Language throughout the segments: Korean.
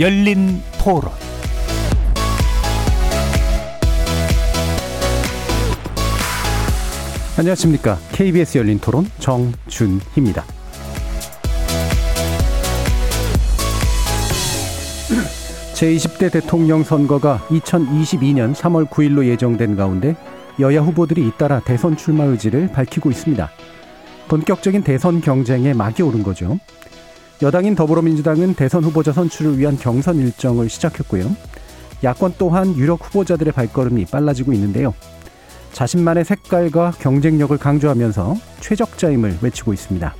열린 토론 안녕하십니까. KBS 열린 토론 정준희입니다. 제20대 대통령 선거가 2022년 3월 9일로 예정된 가운데 여야 후보들이 잇따라 대선 출마 의지를 밝히고 있습니다. 본격적인 대선 경쟁에 막이 오른 거죠. 여당인 더불어민주당은 대선 후보자 선출을 위한 경선 일정을 시작했고요. 야권 또한 유력 후보자들의 발걸음이 빨라지고 있는데요. 자신만의 색깔과 경쟁력을 강조하면서 최적자임을 외치고 있습니다.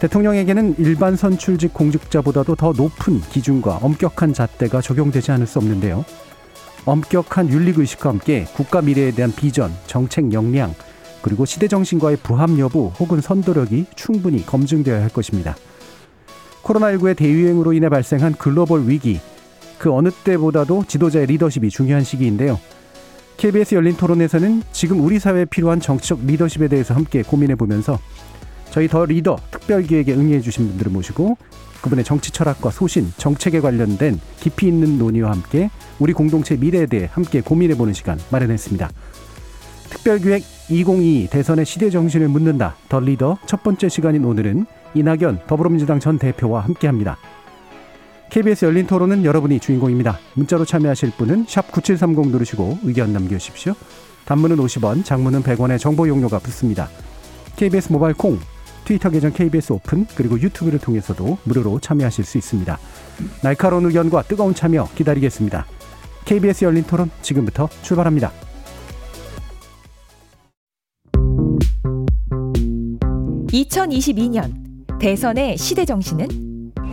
대통령에게는 일반 선출직 공직자보다도 더 높은 기준과 엄격한 잣대가 적용되지 않을 수 없는데요. 엄격한 윤리의식과 함께 국가 미래에 대한 비전, 정책 역량, 그리고 시대 정신과의 부합 여부 혹은 선도력이 충분히 검증되어야 할 것입니다. 코로나19의 대유행으로 인해 발생한 글로벌 위기, 그 어느 때보다도 지도자의 리더십이 중요한 시기인데요. KBS 열린 토론에서는 지금 우리 사회에 필요한 정치적 리더십에 대해서 함께 고민해 보면서 저희 더 리더 특별 기획에 응해 주신 분들을 모시고 그분의 정치 철학과 소신, 정책에 관련된 깊이 있는 논의와 함께 우리 공동체 미래에 대해 함께 고민해 보는 시간 마련했습니다. 특별 기획 2022 대선의 시대 정신을 묻는다. 더 리더 첫 번째 시간인 오늘은 이낙연 더불어민주당 전 대표와 함께합니다. KBS 열린 토론은 여러분이 주인공입니다. 문자로 참여하실 분은 9730 누르시고 의견 남겨주십시오. 단문은 50원, 장문은 100원의 정보 이용료가 붙습니다. KBS 모바일 콩, 트위터 계정 KBS 오픈, 그리고 유튜브를 통해서도 무료로 참여하실 수 있습니다. 날카로운 의견과 뜨거운 참여 기다리겠습니다. KBS 열린 토론 지금부터 출발합니다. 2022년 대선의 시대 정신은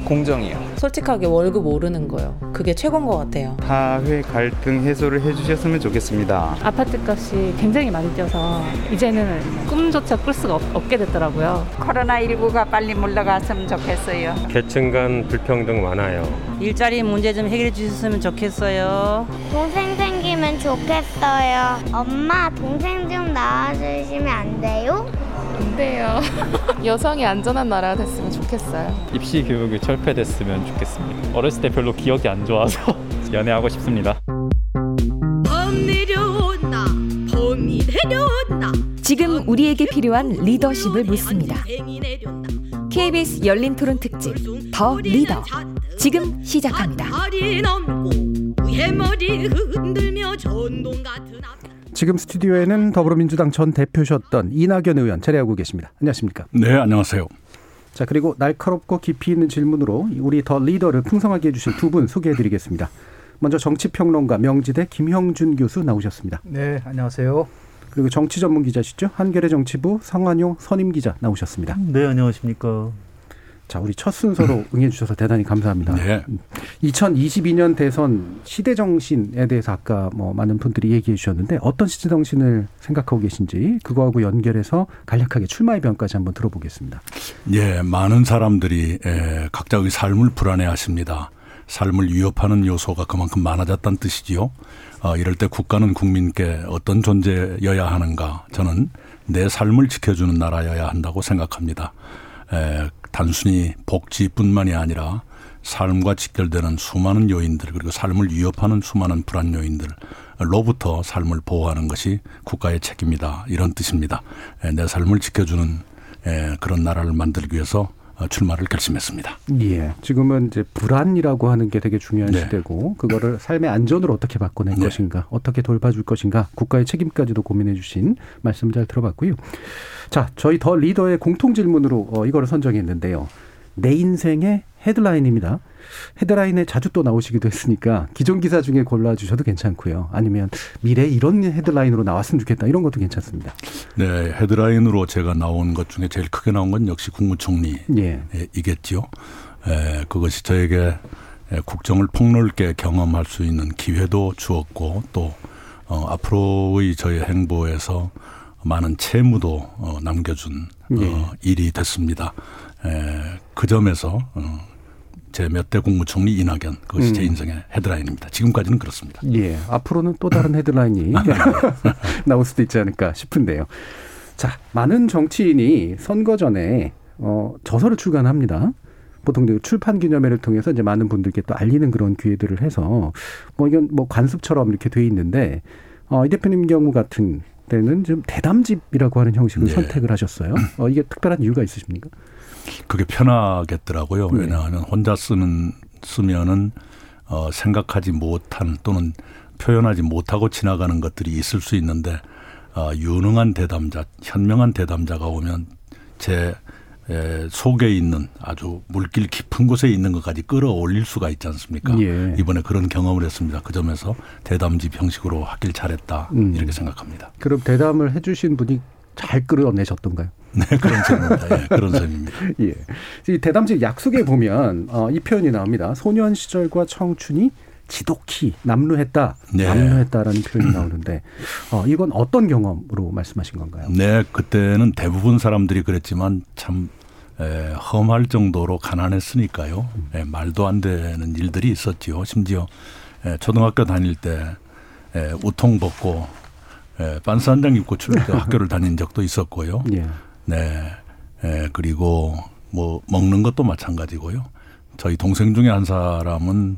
공정이요. 솔직하게 월급 오르는 거요. 그게 최고인 것 같아요. 사회 갈등 해소를 해주셨으면 좋겠습니다. 아파트 값이 굉장히 많이 뛰어서 이제는 꿈조차 꿀 수가 없, 게 됐더라고요. 코로나19가 빨리 물러갔으면 좋겠어요. 계층 간 불평등 많아요. 일자리 문제 좀 해결해 주셨으면 좋겠어요. 동생 생기면 좋겠어요. 엄마, 동생 좀 낳아주시면 안 돼요? 안 돼요. 여성이 안전한 나라가 됐으면 좋겠어요. 입시 교육이 철폐됐으면 좋겠습니다. 어렸을 때 별로 기억이 안 좋아서 연애하고 싶습니다. 범 내려온다. 범이 내려온다. 지금 우리에게 필요한 리더십을 묻습니다. KBS 열린 토론 특집 더 리더 지금 시작합니다. 지금 스튜디오에는 더불어민주당 전 대표셨던 이낙연 의원 자리하고 계십니다. 안녕하십니까? 네, 안녕하세요. 자, 그리고 날카롭고 깊이 있는 질문으로 우리 더 리더를 풍성하게 해주신 두 분 소개해 드리겠습니다. 먼저 정치평론가 명지대 김형준 교수 나오셨습니다. 네, 안녕하세요. 그리고 정치 전문 기자시죠? 한겨레 정치부 성한용 선임 기자 나오셨습니다. 네, 안녕하십니까. 자, 우리 첫 순서로 응해주셔서 대단히 감사합니다. 네. 2022년 대선 시대 정신에 대해서 아까 뭐 많은 분들이 얘기해 주셨는데 어떤 시대 정신을 생각하고 계신지 그거하고 연결해서 간략하게 출마의 변까지 한번 들어보겠습니다. 예, 많은 사람들이 각자의 삶을 불안해 하십니다. 삶을 위협하는 요소가 그만큼 많아졌다는 뜻이지요. 어, 이럴 때 국가는 국민께 어떤 존재여야 하는가? 저는 내 삶을 지켜주는 나라여야 한다고 생각합니다. 에, 단순히 복지뿐만이 아니라 삶과 직결되는 수많은 요인들 그리고 삶을 위협하는 수많은 불안 요인들로부터 삶을 보호하는 것이 국가의 책임이다 이런 뜻입니다. 내 삶을 지켜주는 그런 나라를 만들기 위해서 출마를 결심했습니다. 예. 지금은 이제 불안이라고 하는 게 되게 중요한 네. 시대고 그거를 삶의 안전을 어떻게 바꿔낼 네. 것인가, 어떻게 돌봐줄 것인가, 국가의 책임까지도 고민해 주신 말씀 잘 들어봤고요. 자, 저희 더 리더의 공통 질문으로 어, 이거를 선정했는데요. 내 인생의 헤드라인입니다. 헤드라인에 자주 또 나오시기도 했으니까 기존 기사 중에 골라주셔도 괜찮고요. 아니면 미래 이런 헤드라인으로 나왔으면 좋겠다 이런 것도 괜찮습니다. 네, 헤드라인으로 제가 나온 것 중에 제일 크게 나온 건 역시 국무총리이겠죠. 예. 에, 그것이 저에게 국정을 폭넓게 경험할 수 있는 기회도 주었고 또 어, 앞으로의 저의 행보에서 많은 채무도 어, 남겨준 예. 어, 일이 됐습니다. 에, 그 점에서 어, 제몇 대 국무총리 이낙연 그것이 음. 제 인생의 헤드라인입니다. 지금까지는 그렇습니다. 예, 앞으로는 또 다른 헤드라인이 나올 수도 있지 않을까 싶은데요. 자, 많은 정치인이 선거 전에 어, 저서를 출간합니다. 보통 출판 기념회를 통해서 이제 많은 분들께 또 알리는 그런 기회들을 해서 뭐 이건 뭐 관습처럼 이렇게 돼 있는데 어, 이 대표님 경우 같은 때는 좀 대담집이라고 하는 형식을 네. 선택을 하셨어요. 어, 이게 특별한 이유가 있으십니까? 그게 편하겠더라고요. 네. 왜냐하면 혼자 쓰는 쓰면은 어, 생각하지 못한 또는 표현하지 못하고 지나가는 것들이 있을 수 있는데 어, 유능한 대담자, 현명한 대담자가 오면 제 에, 속에 있는 아주 물길 깊은 곳에 있는 것까지 끌어올릴 수가 있지 않습니까? 예. 이번에 그런 경험을 했습니다. 그 점에서 대담집 형식으로 하길 잘했다 음. 이렇게 생각합니다. 그럼 대담을 해주신 분이 잘 끌어내셨던가요? 네, 그런 셈입니다. 예, 그런 셈입니다. 예. 이 대담집 약속에 보면 어, 이 표현이 나옵니다. 소년 시절과 청춘이 지독히 남루했다, 네. 남루했다라는 표현이 나오는데 어, 이건 어떤 경험으로 말씀하신 건가요? 네, 그때는 대부분 사람들이 그랬지만 참 에, 험할 정도로 가난했으니까요. 에, 말도 안 되는 일들이 있었지요. 심지어 에, 초등학교 다닐 때 에, 우통 벗고 에, 반스 한 장 입고 출 학교를 다닌 적도 있었고요. 예. 네, 에, 그리고 뭐 먹는 것도 마찬가지고요. 저희 동생 중에 한 사람은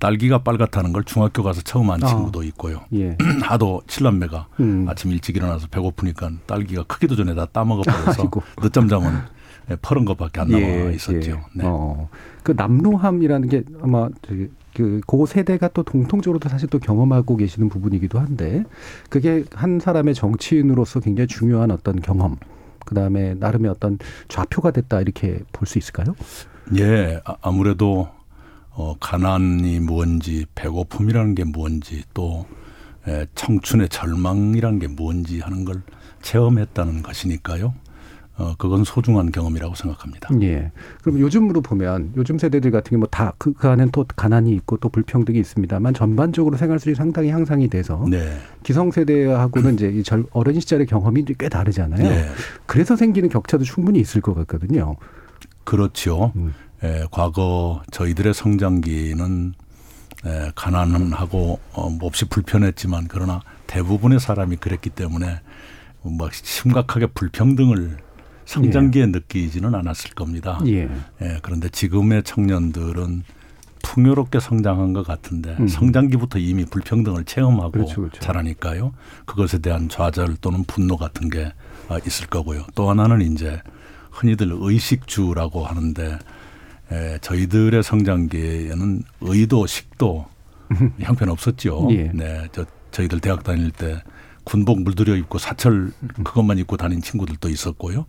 딸기가 빨갛다는 걸 중학교 가서 처음 안 아. 친구도 있고요. 예. 하도 칠남매가 음. 아침 일찍 일어나서 배고프니까 딸기가 크기도 전에 다 따먹어 버려서 아이고. 늦잠 자면 예, 퍼른 것밖에 안 남아 예, 있었죠. 예. 네. 어, 그 남루함이라는 게 아마 저기 그 고 세대가 또 공통적으로도 사실 또 경험하고 계시는 부분이기도 한데 그게 한 사람의 정치인으로서 굉장히 중요한 어떤 경험 그 다음에 나름의 어떤 좌표가 됐다 이렇게 볼 수 있을까요? 예, 아- 아무래도 어, 가난이 뭔지, 배고픔이라는 게 뭔지, 또 에, 청춘의 절망이라는 게 뭔지 하는 걸 체험했다는 것이니까요. 어, 그건 소중한 경험이라고 생각합니다. 예. 그럼 요즘으로 보면 요즘 세대들 같은 경우 뭐다그 그 안엔 또 가난이 있고 또 불평등이 있습니다만 전반적으로 생활 수준이 상당히 향상이 돼서 네. 기성 세대하고는 이제 이 절- 어린 시절의 경험이 꽤 다르잖아요. 네. 그래서 생기는 격차도 충분히 있을 것 같거든요. 그렇죠. 음. 에, 과거 저희들의 성장기는 에, 가난은 하고 어, 몹시 불편했지만 그러나 대부분의 사람이 그랬기 때문에 뭐 심각하게 불평등을 성장기에 느끼지는 않았을 겁니다. 예. 예, 그런데 지금의 청년들은 풍요롭게 성장한 것 같은데 음. 성장기부터 이미 불평등을 체험하고 그렇죠, 그렇죠. 자라니까요. 그것에 대한 좌절 또는 분노 같은 게 아, 있을 거고요. 또 하나는 이제 흔히들 의식주라고 하는데 에, 저희들의 성장기에는 의도, 식도 형편 없었죠. 예. 네, 저 저희들 대학 다닐 때 군복 물들여 입고 사철 그것만 입고 다닌 친구들도 있었고요.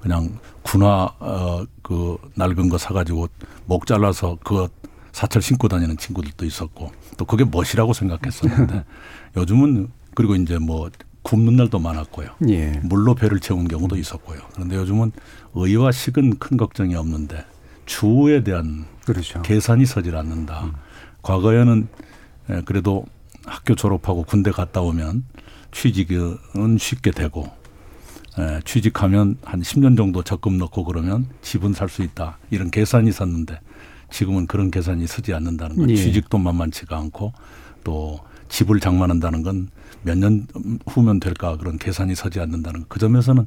그냥 군화 어 그 낡은 거 사가지고 목 잘라서 그거 사철 신고 다니는 친구들도 있었고 또 그게 멋이라고 생각했었는데 요즘은 그리고 이제 뭐 굶는 날도 많았고요. 예. 물로 배를 채운 경우도 있었고요. 그런데 요즘은 의와 식은 큰 걱정이 없는데 추후에 대한 그렇죠. 계산이 서질 않는다. 과거에는 예, 그래도 학교 졸업하고 군대 갔다 오면 취직은 쉽게 되고 예, 취직하면 한 10년 정도 적금 넣고 그러면 집은 살 수 있다. 이런 계산이 있었는데 지금은 그런 계산이 서지 않는다는 것. 예. 취직도 만만치가 않고 또 집을 장만한다는 건 몇 년 후면 될까 그런 계산이 서지 않는다는 것. 그 점에서는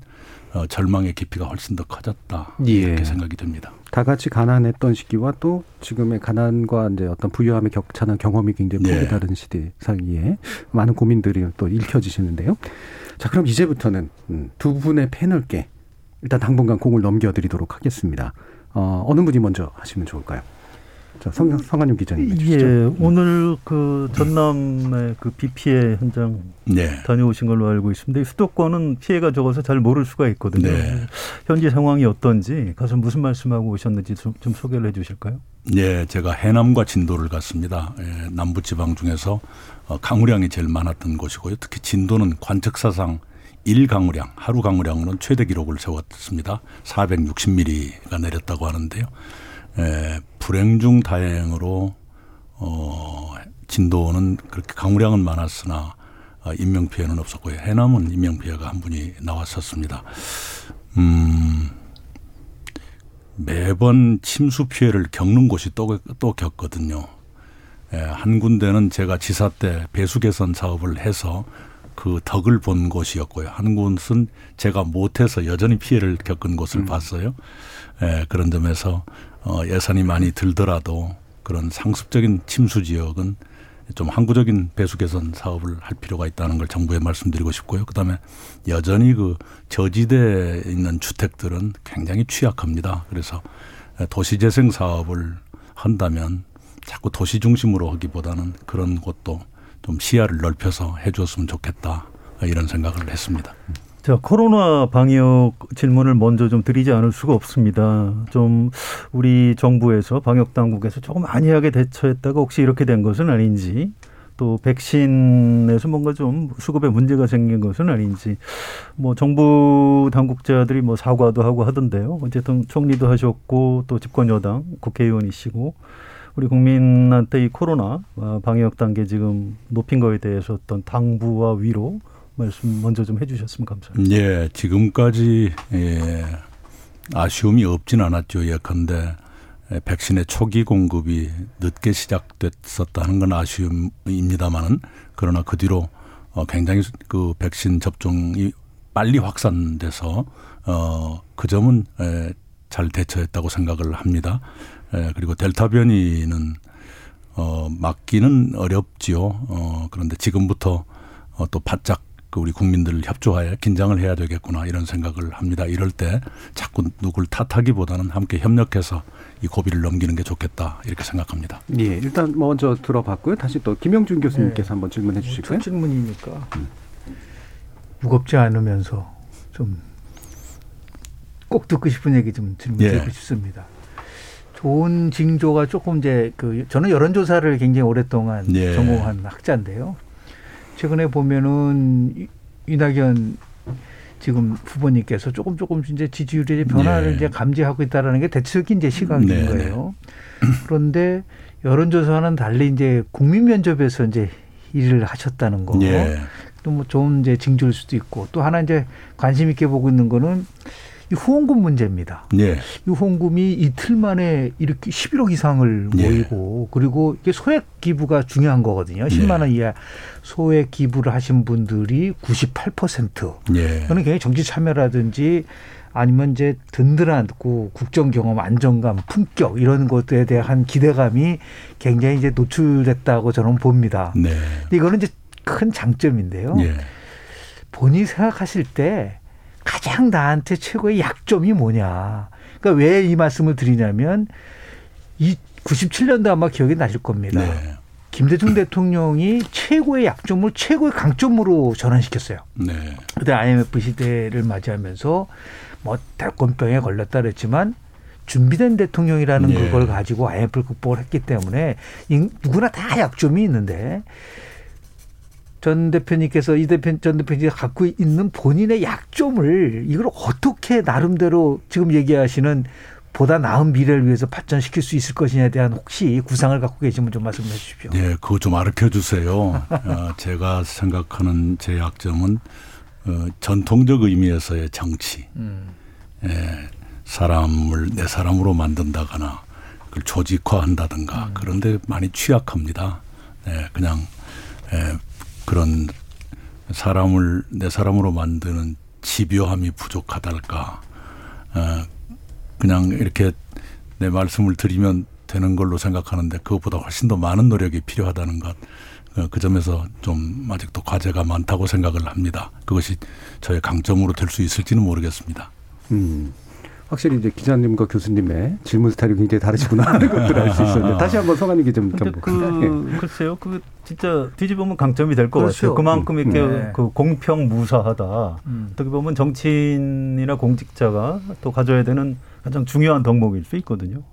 어, 절망의 깊이가 훨씬 더 커졌다. 예. 이렇게 생각이 됩니다. 다 같이 가난했던 시기와 또 지금의 가난과 이제 어떤 부유함의 격차나 경험이 굉장히 크게 네. 다른 시대 사이에 많은 고민들이 또 읽혀지시는데요. 자, 그럼 이제부터는 음, 두 분의 패널께 일단 당분간 공을 넘겨드리도록 하겠습니다. 어, 어느 분이 먼저 하시면 좋을까요? 자, 성, 성한윤 기자님. 예, 오늘 그 전남의 그 비 피해 현장 네. 다녀오신 걸로 알고 있습니다. 이 수도권은 피해가 적어서 잘 모를 수가 있거든요. 네. 현재 상황이 어떤지 가서 무슨 말씀하고 오셨는지 좀, 좀 소개를 해 주실까요? 네, 제가 해남과 진도를 갔습니다. 예, 남부 지방 중에서 어, 강우량이 제일 많았던 곳이고요. 특히 진도는 관측사상 1강우량, 하루 강우량으로는 최대 기록을 세웠습니다. 460mm가 내렸다고 하는데요. 에, 불행 중 다행으로 어, 진도는 그렇게 강우량은 많았으나 어, 인명 피해는 없었고요. 해남은 인명 피해가 한 분이 나왔었습니다. 음, 매번 침수 피해를 겪는 곳이 또, 또 겪거든요. 예, 한 군데는 제가 지사 때 배수 개선 사업을 해서 그 덕을 본 곳이었고요. 한 곳은 제가 못해서 여전히 피해를 겪은 곳을 봤어요. 예, 그런 점에서 어, 예산이 많이 들더라도 그런 상습적인 침수 지역은 좀 항구적인 배수 개선 사업을 할 필요가 있다는 걸 정부에 말씀드리고 싶고요. 그다음에 여전히 그 저지대에 있는 주택들은 굉장히 취약합니다. 그래서 도시 재생 사업을 한다면 자꾸 도시 중심으로 하기보다는 그런 곳도 좀 시야를 넓혀서 해줬으면 좋겠다 이런 생각을 했습니다. 자, 코로나 방역 질문을 먼저 좀 드리지 않을 수가 없습니다. 좀 우리 정부에서 방역 당국에서 조금 안이하게 대처했다가 혹시 이렇게 된 것은 아닌지 또 백신에서 뭔가 좀 수급에 문제가 생긴 것은 아닌지 뭐 정부 당국자들이 뭐 사과도 하고 하던데요. 어쨌든 총리도 하셨고 또 집권 여당 국회의원이시고 우리 국민한테 이 코로나 방역 단계 지금 높인 거에 대해서 어떤 당부와 위로 말씀 먼저 좀 해주셨으면 감사합니다. 예, 지금까지 예, 아쉬움이 없진 않았죠. 예컨대 백신의 초기 공급이 늦게 시작됐었다는 건 아쉬움입니다만은 그러나 그 뒤로 어, 굉장히 그 백신 접종이 빨리 확산돼서 어, 그 점은 에, 잘 대처했다고 생각을 합니다. 에, 그리고 델타 변이는 어, 막기는 어렵지요. 어, 그런데 지금부터 어, 또 바짝 그 우리 국민들 협조하에 긴장을 해야 되겠구나 이런 생각을 합니다. 이럴 때 자꾸 누굴 탓하기보다는 함께 협력해서 이 고비를 넘기는 게 좋겠다 이렇게 생각합니다. 예, 일단 먼저 들어봤고요. 다시 또 김영준 교수님께서 네. 한번 질문해 주실까요? 첫 질문이니까 음. 무겁지 않으면서 좀 꼭 듣고 싶은 얘기 좀 질문드리고 예. 싶습니다. 좋은 징조가 조금 이제 그 저는 여론조사를 굉장히 오랫동안 예. 전공한 학자인데요. 최근에 보면은 이- 이낙연 지금 후보님께서 조금 조금씩 이제 지지율의 변화를 예. 이제 감지하고 있다라는 게 대체적인 이제 시각인 네, 거예요. 그런데 여론조사와는 달리 이제 국민 면접에서 이제 일을 하셨다는 거. 예. 또뭐 좋은 이제 징조일 수도 있고 또 하나 이제 관심 있게 보고 있는 거는 이 후원금 문제입니다. 예. 이 후원금이 이틀 만에 이렇게 11억 이상을 예. 모이고 그리고 이게 소액 기부가 중요한 거거든요. 10만 원 이하 소액 기부를 하신 분들이 98%. 예. 저는 굉장히 정치 참여라든지 아니면 이제 든든한 그 국정 경험, 안정감, 품격 이런 것에 대한 기대감이 굉장히 이제 노출됐다고 저는 봅니다. 네. 이거는 이제 큰 장점인데요. 예. 본인이 생각하실 때 가장 나한테 최고의 약점이 뭐냐. 그러니까 왜 이 말씀을 드리냐면 이 97년도 아마 기억이 나실 겁니다. 네. 김대중 대통령이 최고의 약점을 최고의 강점으로 전환시켰어요. 네. 그때 IMF 시대를 맞이하면서 뭐 대권병에 걸렸다 그랬지만 준비된 대통령이라는 예. 그걸 가지고 IMF를 극복을 했기 때문에 이- 누구나 다 약점이 있는데 전 대표님께서 이 대표 전 대표님이 갖고 있는 본인의 약점을 이걸 어떻게 나름대로 지금 얘기하시는 보다 나은 미래를 위해서 발전시킬 수 있을 것이냐에 대한 혹시 구상을 갖고 계시면 좀 말씀해 주십시오. 예, 그거 좀 알려 주세요. 어, 제가 생각하는 제 약점은 어, 전통적 의미에서의 정치. 음. 예, 사람을 내 사람으로 만든다거나 그걸 조직화한다든가 그런데 많이 취약합니다. 예, 그냥 예, 그런 사람을 내 사람으로 만드는 집요함이 부족하달까. 어, 그냥 이렇게 내 말씀을 드리면 되는 걸로 생각하는데 그것보다 훨씬 더 많은 노력이 필요하다는 것. 어, 그 점에서 좀 아직도 과제가 많다고 생각을 합니다. 그것이 저의 강점으로 될 수 있을지는 모르겠습니다. 음. 확실히 이제 기자님과 교수님의 질문 스타일이 굉장히 다르시구나 하는 것들을 알 수 있었는데 다시 한번 성한님 기자 좀? 그 글쎄요, 그 진짜 뒤집으면 강점이 될것 그렇죠. 같아요. 그만큼 이렇게 네. 그 공평 무사하다. 음. 어떻게 보면 정치인이나 공직자가 또 가져야 되는 가장 중요한 덕목일 수 있거든요.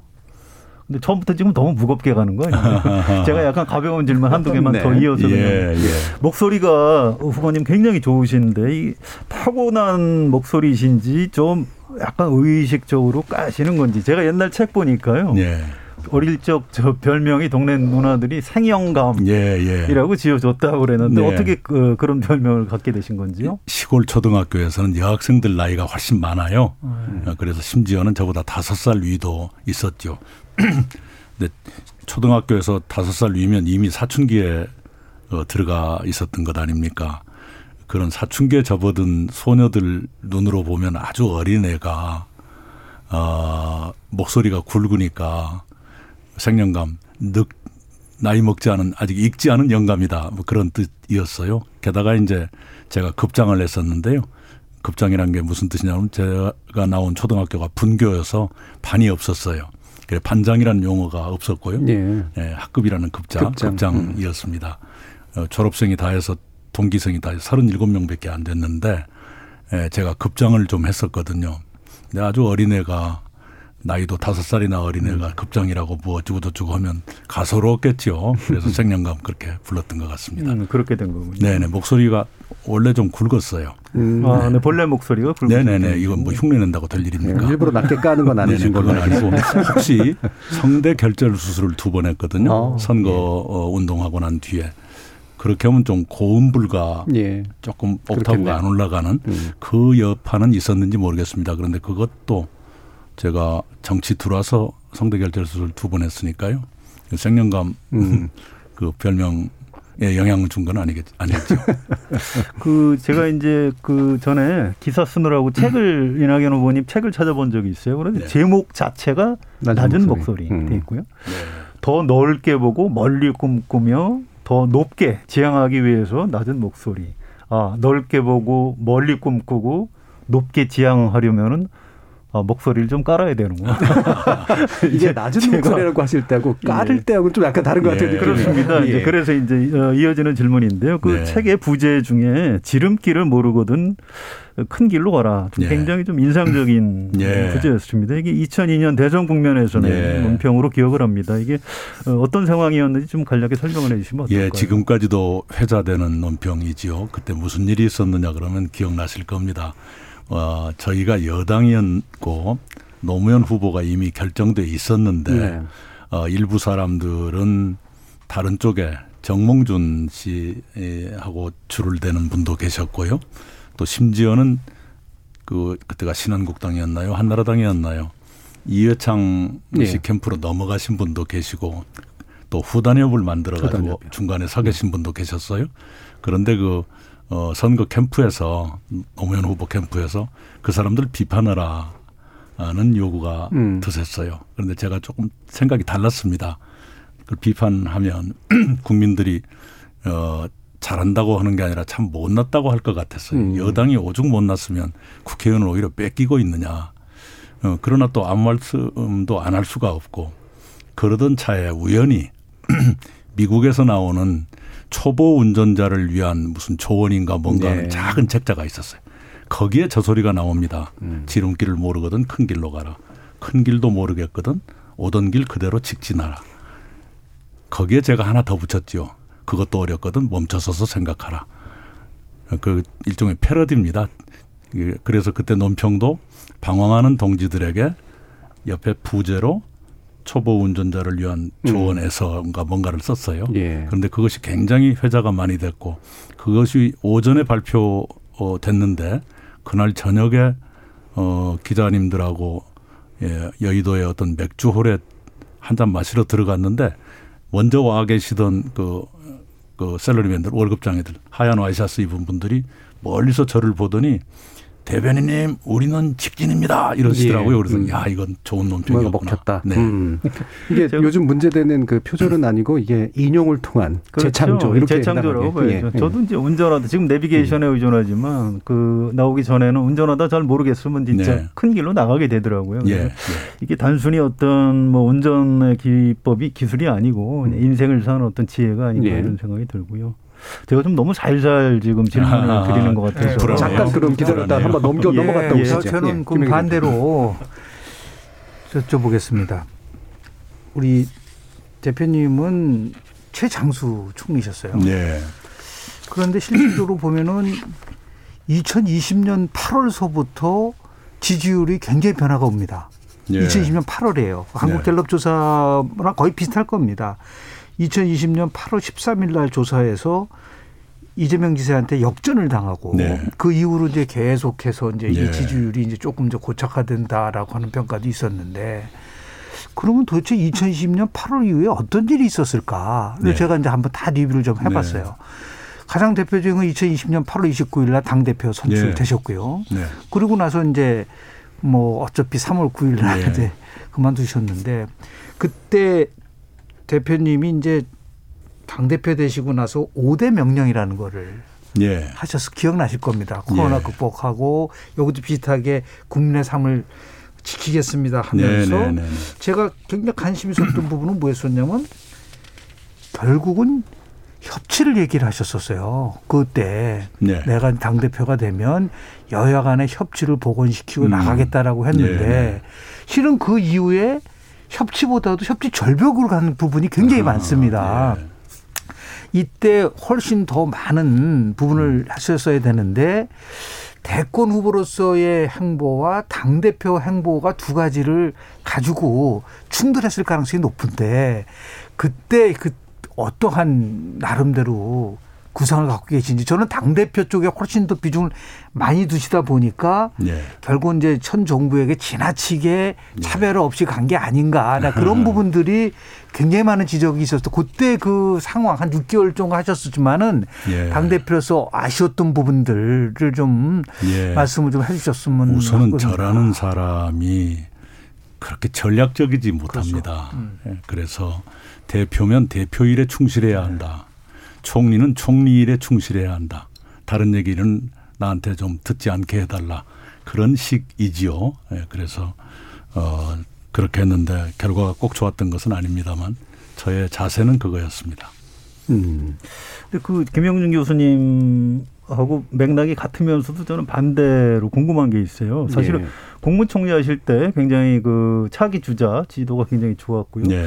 근데 처음부터 지금 너무 무겁게 가는 거 아니에요? 제가 약간 가벼운 질문 한두 개만 네. 더 이어서 그냥 예, 예. 목소리가 후보님 굉장히 좋으신데 이 타고난 목소리이신지 좀 약간 의식적으로 까시는 건지 제가 옛날 책 보니까요. 예. 어릴 적 저 별명이 동네 누나들이 생영감이라고 예, 예. 지어줬다고 그랬는데 네. 어떻게 그, 그런 별명을 갖게 되신 건지요? 시골 초등학교에서는 여학생들 나이가 훨씬 많아요. 어, 그래서 심지어는 저보다 다섯 살 위도 있었죠. 근데 초등학교에서 다섯 살 위면 이미 사춘기에 어, 들어가 있었던 것 아닙니까? 그런 사춘기에 접어든 소녀들 눈으로 보면 아주 어린 애가 어, 목소리가 굵으니까 생년감 늑 나이 먹지 않은 아직 익지 않은 영감이다 뭐 그런 뜻이었어요. 게다가 이제 제가 급장을 했었는데요. 급장이란 게 무슨 뜻이냐면 제가 나온 초등학교가 분교여서 반이 없었어요. 그래 반장이라는 용어가 없었고요. 예. 예, 학급이라는 급장, 급장. 급장이었습니다. 어, 졸업생이 다 해서 동기생이 다 해서 37명밖에 안 됐는데 예, 제가 급장을 좀 했었거든요. 근데 아주 어린애가 나이도 다섯 살이나 어린애가 급장이라고 뭐 어쩌고 저쩌고 하면 가소로웠겠죠. 그래서 생년감 그렇게 불렀던 것 같습니다. 음, 그렇게 된 거군요. 네네 목소리가 원래 좀 굵었어요. 음. 아, 네, 본래 목소리가 굵은 네네네 이건 뭐 흉내 낸다고 될 일입니까? 네, 일부러 낮게 까는 건 아니신 그건 아니고 알겠습니다. 혹시 성대 결절 수술을 두 번 했거든요. 어, 선거 어, 운동하고 난 뒤에 그렇게 하면 좀 고음 불가 예. 조금. 옥타브가 안 올라가는 음. 그 여파는 있었는지 모르겠습니다. 그런데 그것도 제가 정치 들어와서 성대 결절 수술 두 번 했으니까요. 그 생년감 음. 그 별명에 영향을 준 건 아니겠 아니겠죠. 그 제가 이제 그 전에 기사 쓰느라고 책을 이낙연 후보님 책을 찾아본 적이 있어요. 그런데 네. 제목 자체가 낮은 낮은, 목소리. 목소리, 음. 돼 있고요. 더 넓게 보고 멀리 꿈꾸며 더 높게 지향하기 위해서 낮은 목소리. 아 넓게 보고 멀리 꿈꾸고 높게 지향하려면은 아, 목소리를 좀 깔아야 되는구나. 이게 낮은 제가- 목소리라고 하실 때하고 까를 예. 때하고는 좀 약간 다른 것 같아요. 예. 그렇습니다. 이제 예. 그래서 이제 어, 이어지는 질문인데요. 그 네. 책의 부제 중에 지름길을 모르거든 큰 길로 가라. 좀 예. 굉장히 좀 인상적인 예. 부제였습니다. 이게 2002년 대선 국면에서는 예. 논평으로 기억을 합니다. 이게 어, 어떤 상황이었는지 좀 간략히 설명을 해주시면 어떨까요? 예, 지금까지도 회자되는 논평이지요. 그때 무슨 일이 있었느냐 그러면 기억나실 겁니다. 어, 저희가 여당이었고 노무현 후보가 이미 결정돼 있었는데 네. 어, 일부 사람들은 다른 쪽에 정몽준 씨하고 줄을 대는 분도 계셨고요. 또 심지어는 그 그때가 신한국당이었나요? 한나라당이었나요? 이회창 씨 예. 캠프로 넘어가신 분도 계시고 또 후단협을 만들어 가지고 후단협이요. 중간에 서 계신 분도 계셨어요. 그런데 그 어, 선거 캠프에서 노무현 후보 캠프에서 그 사람들 비판하라. 하는 요구가 음. 드셨어요. 그런데 제가 조금 생각이 달랐습니다. 그 비판하면 국민들이 어 잘한다고 하는 게 아니라 참 못났다고 할 것 같았어요. 음. 여당이 오죽 못났으면 국회의원을 오히려 뺏기고 있느냐. 어, 그러나 또 아무 말씀도 안 할 수가 없고 그러던 차에 우연히 미국에서 나오는 초보 운전자를 위한 무슨 조언인가 뭔가 하는 네. 작은 책자가 있었어요. 거기에 저 소리가 나옵니다. 음. 지름길을 모르거든 큰 길로 가라. 큰 길도 모르겠거든 오던 길 그대로 직진하라. 거기에 제가 하나 더 붙였지요. 그것도 어렵거든 멈춰서서 생각하라. 그 일종의 패러디입니다. 예, 그래서 그때 논평도 방황하는 동지들에게 옆에 부제로 초보 운전자를 위한 조언에서인가 뭔가를 썼어요. 예. 그런데 그것이 굉장히 회자가 많이 됐고 그것이 오전에 발표됐는데 그날 저녁에 어 기자님들하고 예, 여의도의 어떤 맥주홀에 한 잔 마시러 들어갔는데 먼저 와 계시던 그, 그 셀러리맨들 월급장애들 하얀 와이셔츠 입은 분들이 멀리서 저를 보더니 대변인님 우리는 직진입니다 이러시더라고요. 예. 그래서 음. 야 이건 좋은 논평이었구나. 먹혔다. 네. 음. 이게 요즘 문제되는 그 표절은 아니고 이게 인용을 통한 재창조 이렇게 그렇죠. 재창조라고. 봐야죠. 예, 예. 저도 이제 운전하다 지금 내비게이션에 의존하지만 그 나오기 전에는 운전하다 잘 모르겠으면 진짜 네. 큰 길로 나가게 되더라고요. 예, 예. 이게 단순히 어떤 뭐 운전의 기법이 기술이 아니고 그냥 인생을 사는 어떤 지혜가 아닌가 예. 이런 생각이 들고요. 제가 좀 너무 살살 지금 질문을 아, 드리는 것 같아서 불안해요. 잠깐 그럼 기다렸다. 한번 넘겨 예, 넘어갔다 예, 오시죠. 저는 예, 그럼 김영희 반대로 여쭤보겠습니다. 우리 대표님은 최장수 총리셨어요. 네. 그런데 실질적으로 보면은 2020년 8월서부터 지지율이 굉장히 변화가 옵니다. 예. 2020년 8월이에요. 한국갤럽 조사랑 거의 비슷할 겁니다. 2020년 8월 13일 날 조사에서 이재명 지사한테 역전을 당하고 네. 그 이후로 이제 계속해서 이제 예. 이 지지율이 이제 조금 더 고착화된다라고 하는 평가도 있었는데 그러면 도대체 2020년 8월 이후에 어떤 일이 있었을까? 를 네. 제가 이제 한번 다 리뷰를 좀 해봤어요. 가장 대표적인 건 2020년 8월 29일 날 당대표 선출되셨고요. 네. 그리고 나서 이제 뭐 어차피 3월 9일 날 네. 그만두셨는데 그때 대표님이 이제 당 대표 되시고 나서 5대 명령이라는 거를 예. 하셔서 기억나실 겁니다. 코로나 예. 극복하고 여기도 비슷하게 국민의 삶을 지키겠습니다 하면서 네, 네, 네, 네. 제가 굉장히 관심이 있었던 부분은 뭐였었냐면 결국은 협치를 얘기를 하셨었어요. 그때 네. 내가 당 대표가 되면 여야 간의 협치를 복원시키고 음. 나가겠다라고 했는데 네, 네. 실은 그 이후에 협치보다도 협치 절벽으로 가는 부분이 굉장히 많습니다. 예. 이때 훨씬 더 많은 부분을 하셨어야 되는데 대권 후보로서의 행보와 당 대표 행보가 두 가지를 가지고 충돌했을 가능성이 높은데 그때 그 어떠한 나름대로 구상을 갖고 계신지 저는 당 대표 쪽에 훨씬 더 비중을 많이 두시다 보니까 예. 결국 이제 천 정부에게 지나치게 차별 없이 간 게 아닌가 나 그런 부분들이 굉장히 많은 지적이 있었어. 그때 그 상황 한 6개월 정도 하셨지만은 예. 당 대표로서 아쉬웠던 부분들을 좀 예. 말씀을 좀 해주셨으면 우선은. 저라는 사람이 그렇게 전략적이지 못합니다. 그렇죠. 음. 예, 그래서 대표면 대표 일에 충실해야 한다. 총리는 총리 일에 충실해야 한다. 다른 얘기는 나한테 좀 듣지 않게 해달라. 그런 식이지요. 예, 그래서 어, 그렇게 했는데 결과가 꼭 좋았던 것은 아닙니다만 저의 자세는 그거였습니다. 음. 근데 그 김영준 교수님 하고 맥락이 같으면서도 저는 반대로 궁금한 게 있어요. 사실은 예. 국무총리 하실 때 굉장히 그 차기 주자 지도가 굉장히 좋았고요. 네.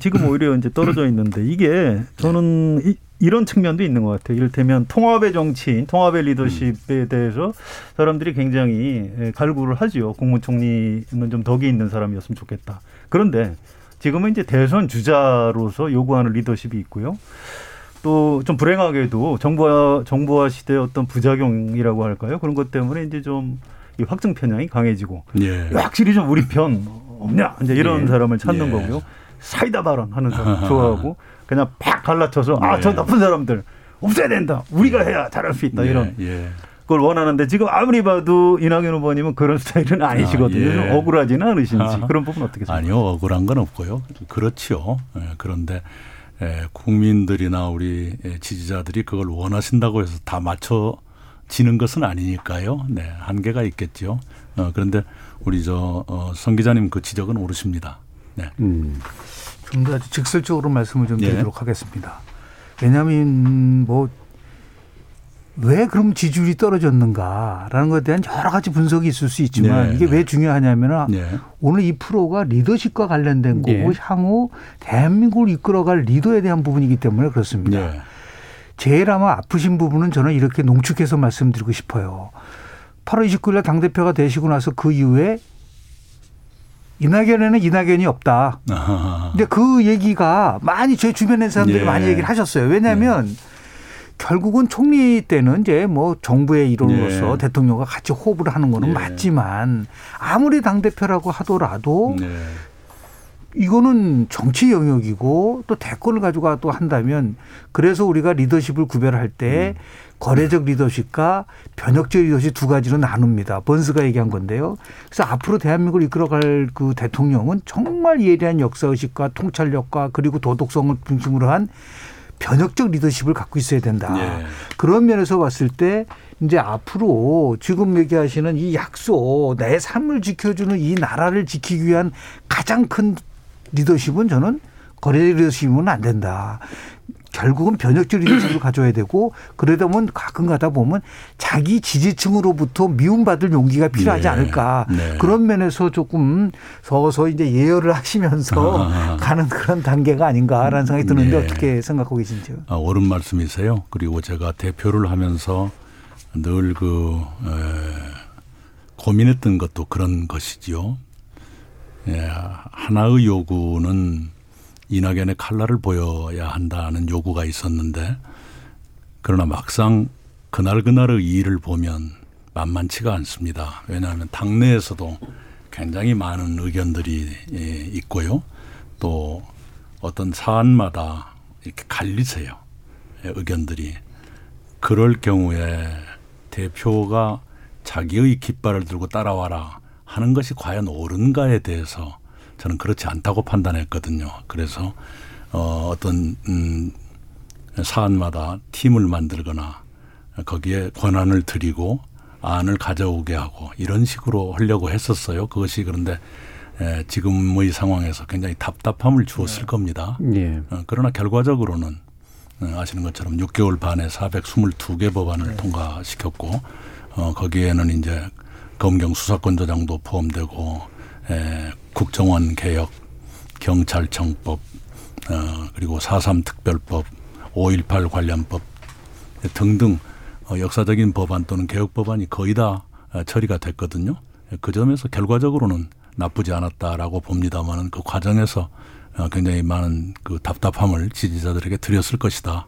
지금 오히려 이제 떨어져 있는데 이게 저는 이, 이런 측면도 있는 것 같아요. 이를테면 통합의 정치인, 통합의 리더십에 대해서 사람들이 굉장히 예, 갈구를 하지요. 국무총리는 좀 덕이 있는 사람이었으면 좋겠다. 그런데 지금은 이제 대선 주자로서 요구하는 리더십이 있고요. 또 좀 불행하게도 정부화 정부화 시대의 어떤 부작용이라고 할까요? 그런 것 때문에 이제 좀이 확증 편향이 강해지고 예. 확실히 좀 우리 편 없냐 이제 이런 예. 사람을 찾는 예. 거고요. 사이다 발언 하는 사람 좋아하고 그냥 팍 갈라쳐서 아 저 나쁜 사람들 없애야 된다. 우리가 해야 잘할 수 있다 예, 이런 예. 걸 원하는데 지금 아무리 봐도 이낙연 후보님은 그런 스타일은 아니시거든요. 아, 예. 좀 억울하지는 않으신지 아하. 그런 부분 어떻게 생각하세요? 아니요, 억울한 건 없고요. 그렇지요. 예, 그런데 예, 국민들이나 우리 예, 지지자들이 그걸 원하신다고 해서 다 맞춰 지는 것은 아니니까요. 네, 한계가 있겠죠. 어, 그런데 우리 저 어, 성 기자님 그 지적은 옳으십니다. 네. 좀 더 직설적으로 말씀을 좀 예. 드리도록 하겠습니다. 왜냐하면 뭐 왜 그럼 지지율이 떨어졌는가라는 것에 대한 여러 가지 분석이 있을 수 있지만 네, 이게 네. 왜 중요하냐면 네. 오늘 이 프로가 리더십과 관련된 거고 예. 향후 대한민국을 이끌어갈 리더에 대한 부분이기 때문에 그렇습니다. 네. 제일 아마 아프신 부분은 저는 이렇게 농축해서 말씀드리고 싶어요. 8월 29일 날 당대표가 되시고 나서 그 이후에 이낙연에는 이낙연이 없다. 아하. 근데 그 얘기가 많이 제 주변에 사람들이 예. 많이 얘기를 하셨어요. 왜냐하면 결국은 총리 때는 이제 뭐 정부의 일원으로서 예. 대통령과 같이 호흡을 하는 거는 예. 맞지만 아무리 당 대표라고 하더라도 네. 이거는 정치 영역이고 또 대권을 가지고 또 한다면 그래서 우리가 리더십을 구별할 때 음. 거래적 리더십과 변혁적 리더십 두 가지로 나눕니다. 번스가 얘기한 건데요. 그래서 앞으로 대한민국을 이끌어갈 그 대통령은 정말 예리한 역사의식과 통찰력과 그리고 도덕성을 중심으로 한 변혁적 리더십을 갖고 있어야 된다. 예. 그런 면에서 봤을 때 이제 앞으로 지금 얘기하시는 이 약속, 내 삶을 지켜주는 이 나라를 지키기 위한 가장 큰 리더십은 저는 거래 리더십은 안 된다. 결국은 변혁적 리더십을 가져야 되고 그러다 보면 가끔 가다 보면 자기 지지층으로부터 미움받을 용기가 필요하지 네. 않을까 네. 그런 면에서 조금 서서 이제 예열을 하시면서 아하. 가는 그런 단계가 아닌가라는 생각이 드는데 네. 어떻게 생각하고 계신지요? 아, 옳은 말씀이세요. 그리고 제가 대표를 하면서 늘그 고민했던 것도 그런 것이지요. 예, 하나의 요구는 이낙연의 칼날을 보여야 한다는 요구가 있었는데 그러나 막상 그날 그날의 일을 보면 만만치가 않습니다. 왜냐하면 당내에서도 굉장히 많은 의견들이 예, 있고요. 또 어떤 사안마다 이렇게 갈리세요. 예, 의견들이. 그럴 경우에 대표가 자기의 깃발을 들고 따라와라 하는 것이 과연 옳은가에 대해서 저는 그렇지 않다고 판단했거든요. 그래서 어, 어떤 음, 사안마다 팀을 만들거나 거기에 권한을 드리고 안을 가져오게 하고 이런 식으로 하려고 했었어요. 그것이 그런데 에, 지금의 상황에서 굉장히 답답함을 주었을 겁니다. 예. 어, 그러나 결과적으로는 어, 아시는 것처럼 6개월 반에 422개 법안을 통과시켰고 어, 거기에는 이제 검경 수사권 조장도 포함되고 에, 국정원 개혁, 경찰청법, 어, 그리고 4.3 특별법, 5.18 관련법 등등 어, 역사적인 법안 또는 개혁 법안이 거의 다 어, 처리가 됐거든요. 그 점에서 결과적으로는 나쁘지 않았다라고 봅니다만은 그 과정에서 어, 굉장히 많은 그 답답함을 지지자들에게 드렸을 것이다.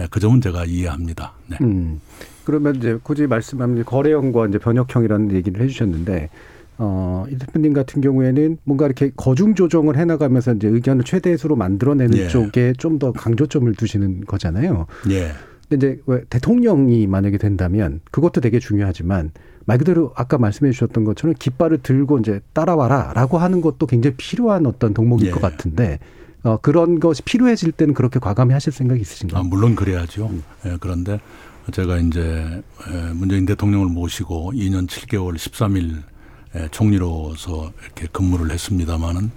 예, 그 점은 제가 이해합니다. 네. 음. 그러면 이제 굳이 말씀하면 거래형과 이제 번역형이라는 얘기를 해주셨는데 어, 이 대표님 같은 경우에는 뭔가 이렇게 거중 조정을 해나가면서 이제 의견을 최대수로 만들어내는 예. 쪽에 좀 더 강조점을 두시는 거잖아요. 예. 근데 이제 왜 대통령이 만약에 된다면 그것도 되게 중요하지만 말 그대로 아까 말씀해 주셨던 것처럼 깃발을 들고 이제 따라와라라고 하는 것도 굉장히 필요한 어떤 덕목일 예. 것 같은데 어, 그런 것이 필요해질 때는 그렇게 과감히 하실 생각이 있으신가요? 아, 물론 그래야죠. 음. 예, 그런데 제가 이제 에, 문재인 대통령을 모시고 2년 7개월 13일 에, 총리로서 이렇게 근무를 했습니다마는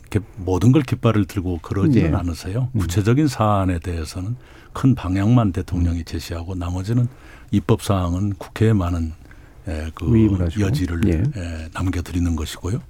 이렇게 모든 걸 깃발을 들고 그러지는 예. 않으세요. 구체적인 사안에 대해서는 큰 방향만 대통령이 제시하고 나머지는 입법 사항은 국회에 많은 에, 그. 여지를 예. 에, 남겨드리는 것이고요.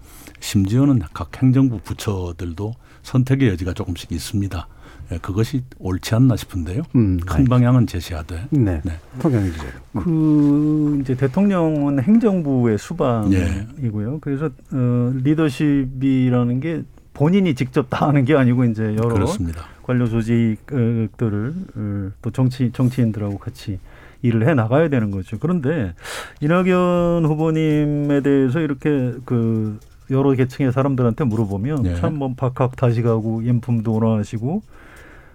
심지어는 각 행정부 부처들도 선택의 여지가 조금씩 있습니다. 예, 그것이 옳지 않나 싶은데요. 음, 큰 방향은 제시하되. 네. 네. 통영이 기자. 그 이제 대통령은 행정부의 예. 수반이고요. 그래서 어 리더십이라는 게 본인이 직접 다 하는 게 아니고 이제 여러 그렇습니다. 관료 조직들을 어, 또 정치 정치인들하고 같이 일을 해 나가야 되는 거죠. 그런데 이낙연 후보님에 대해서 이렇게 그 여러 계층의 사람들한테 물어보면 네. 참뭐 박학다식하고 인품도 원하시고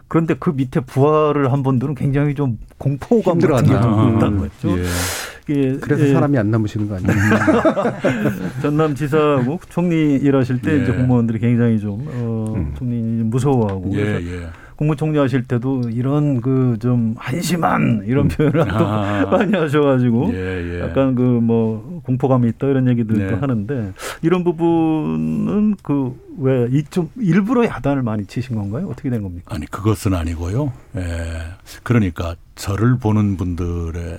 그런데 그 밑에 부하를 한 분들은 굉장히 좀 공포감 같은 게 힘들어하죠. 좀 있다는 음. 거죠. 예. 그래서 예, 사람이 안 남으시는 거 아니에요? 전남 지사하고 총리 일하실 때 예. 이제 공무원들이 굉장히 좀 어, 음. 총리 무서워하고 예, 그래서 예. 국무총리 하실 때도 이런 그 좀 한심한 이런 표현을 또 아. 많이 하셔가지고 예, 예. 약간 그 뭐 공포감이 있다 이런 얘기들도 네. 하는데 이런 부분은 그 왜 이 좀 일부러 야단을 많이 치신 건가요? 어떻게 된 겁니까? 아니 그것은 아니고요. 예. 그러니까 저를 보는 분들의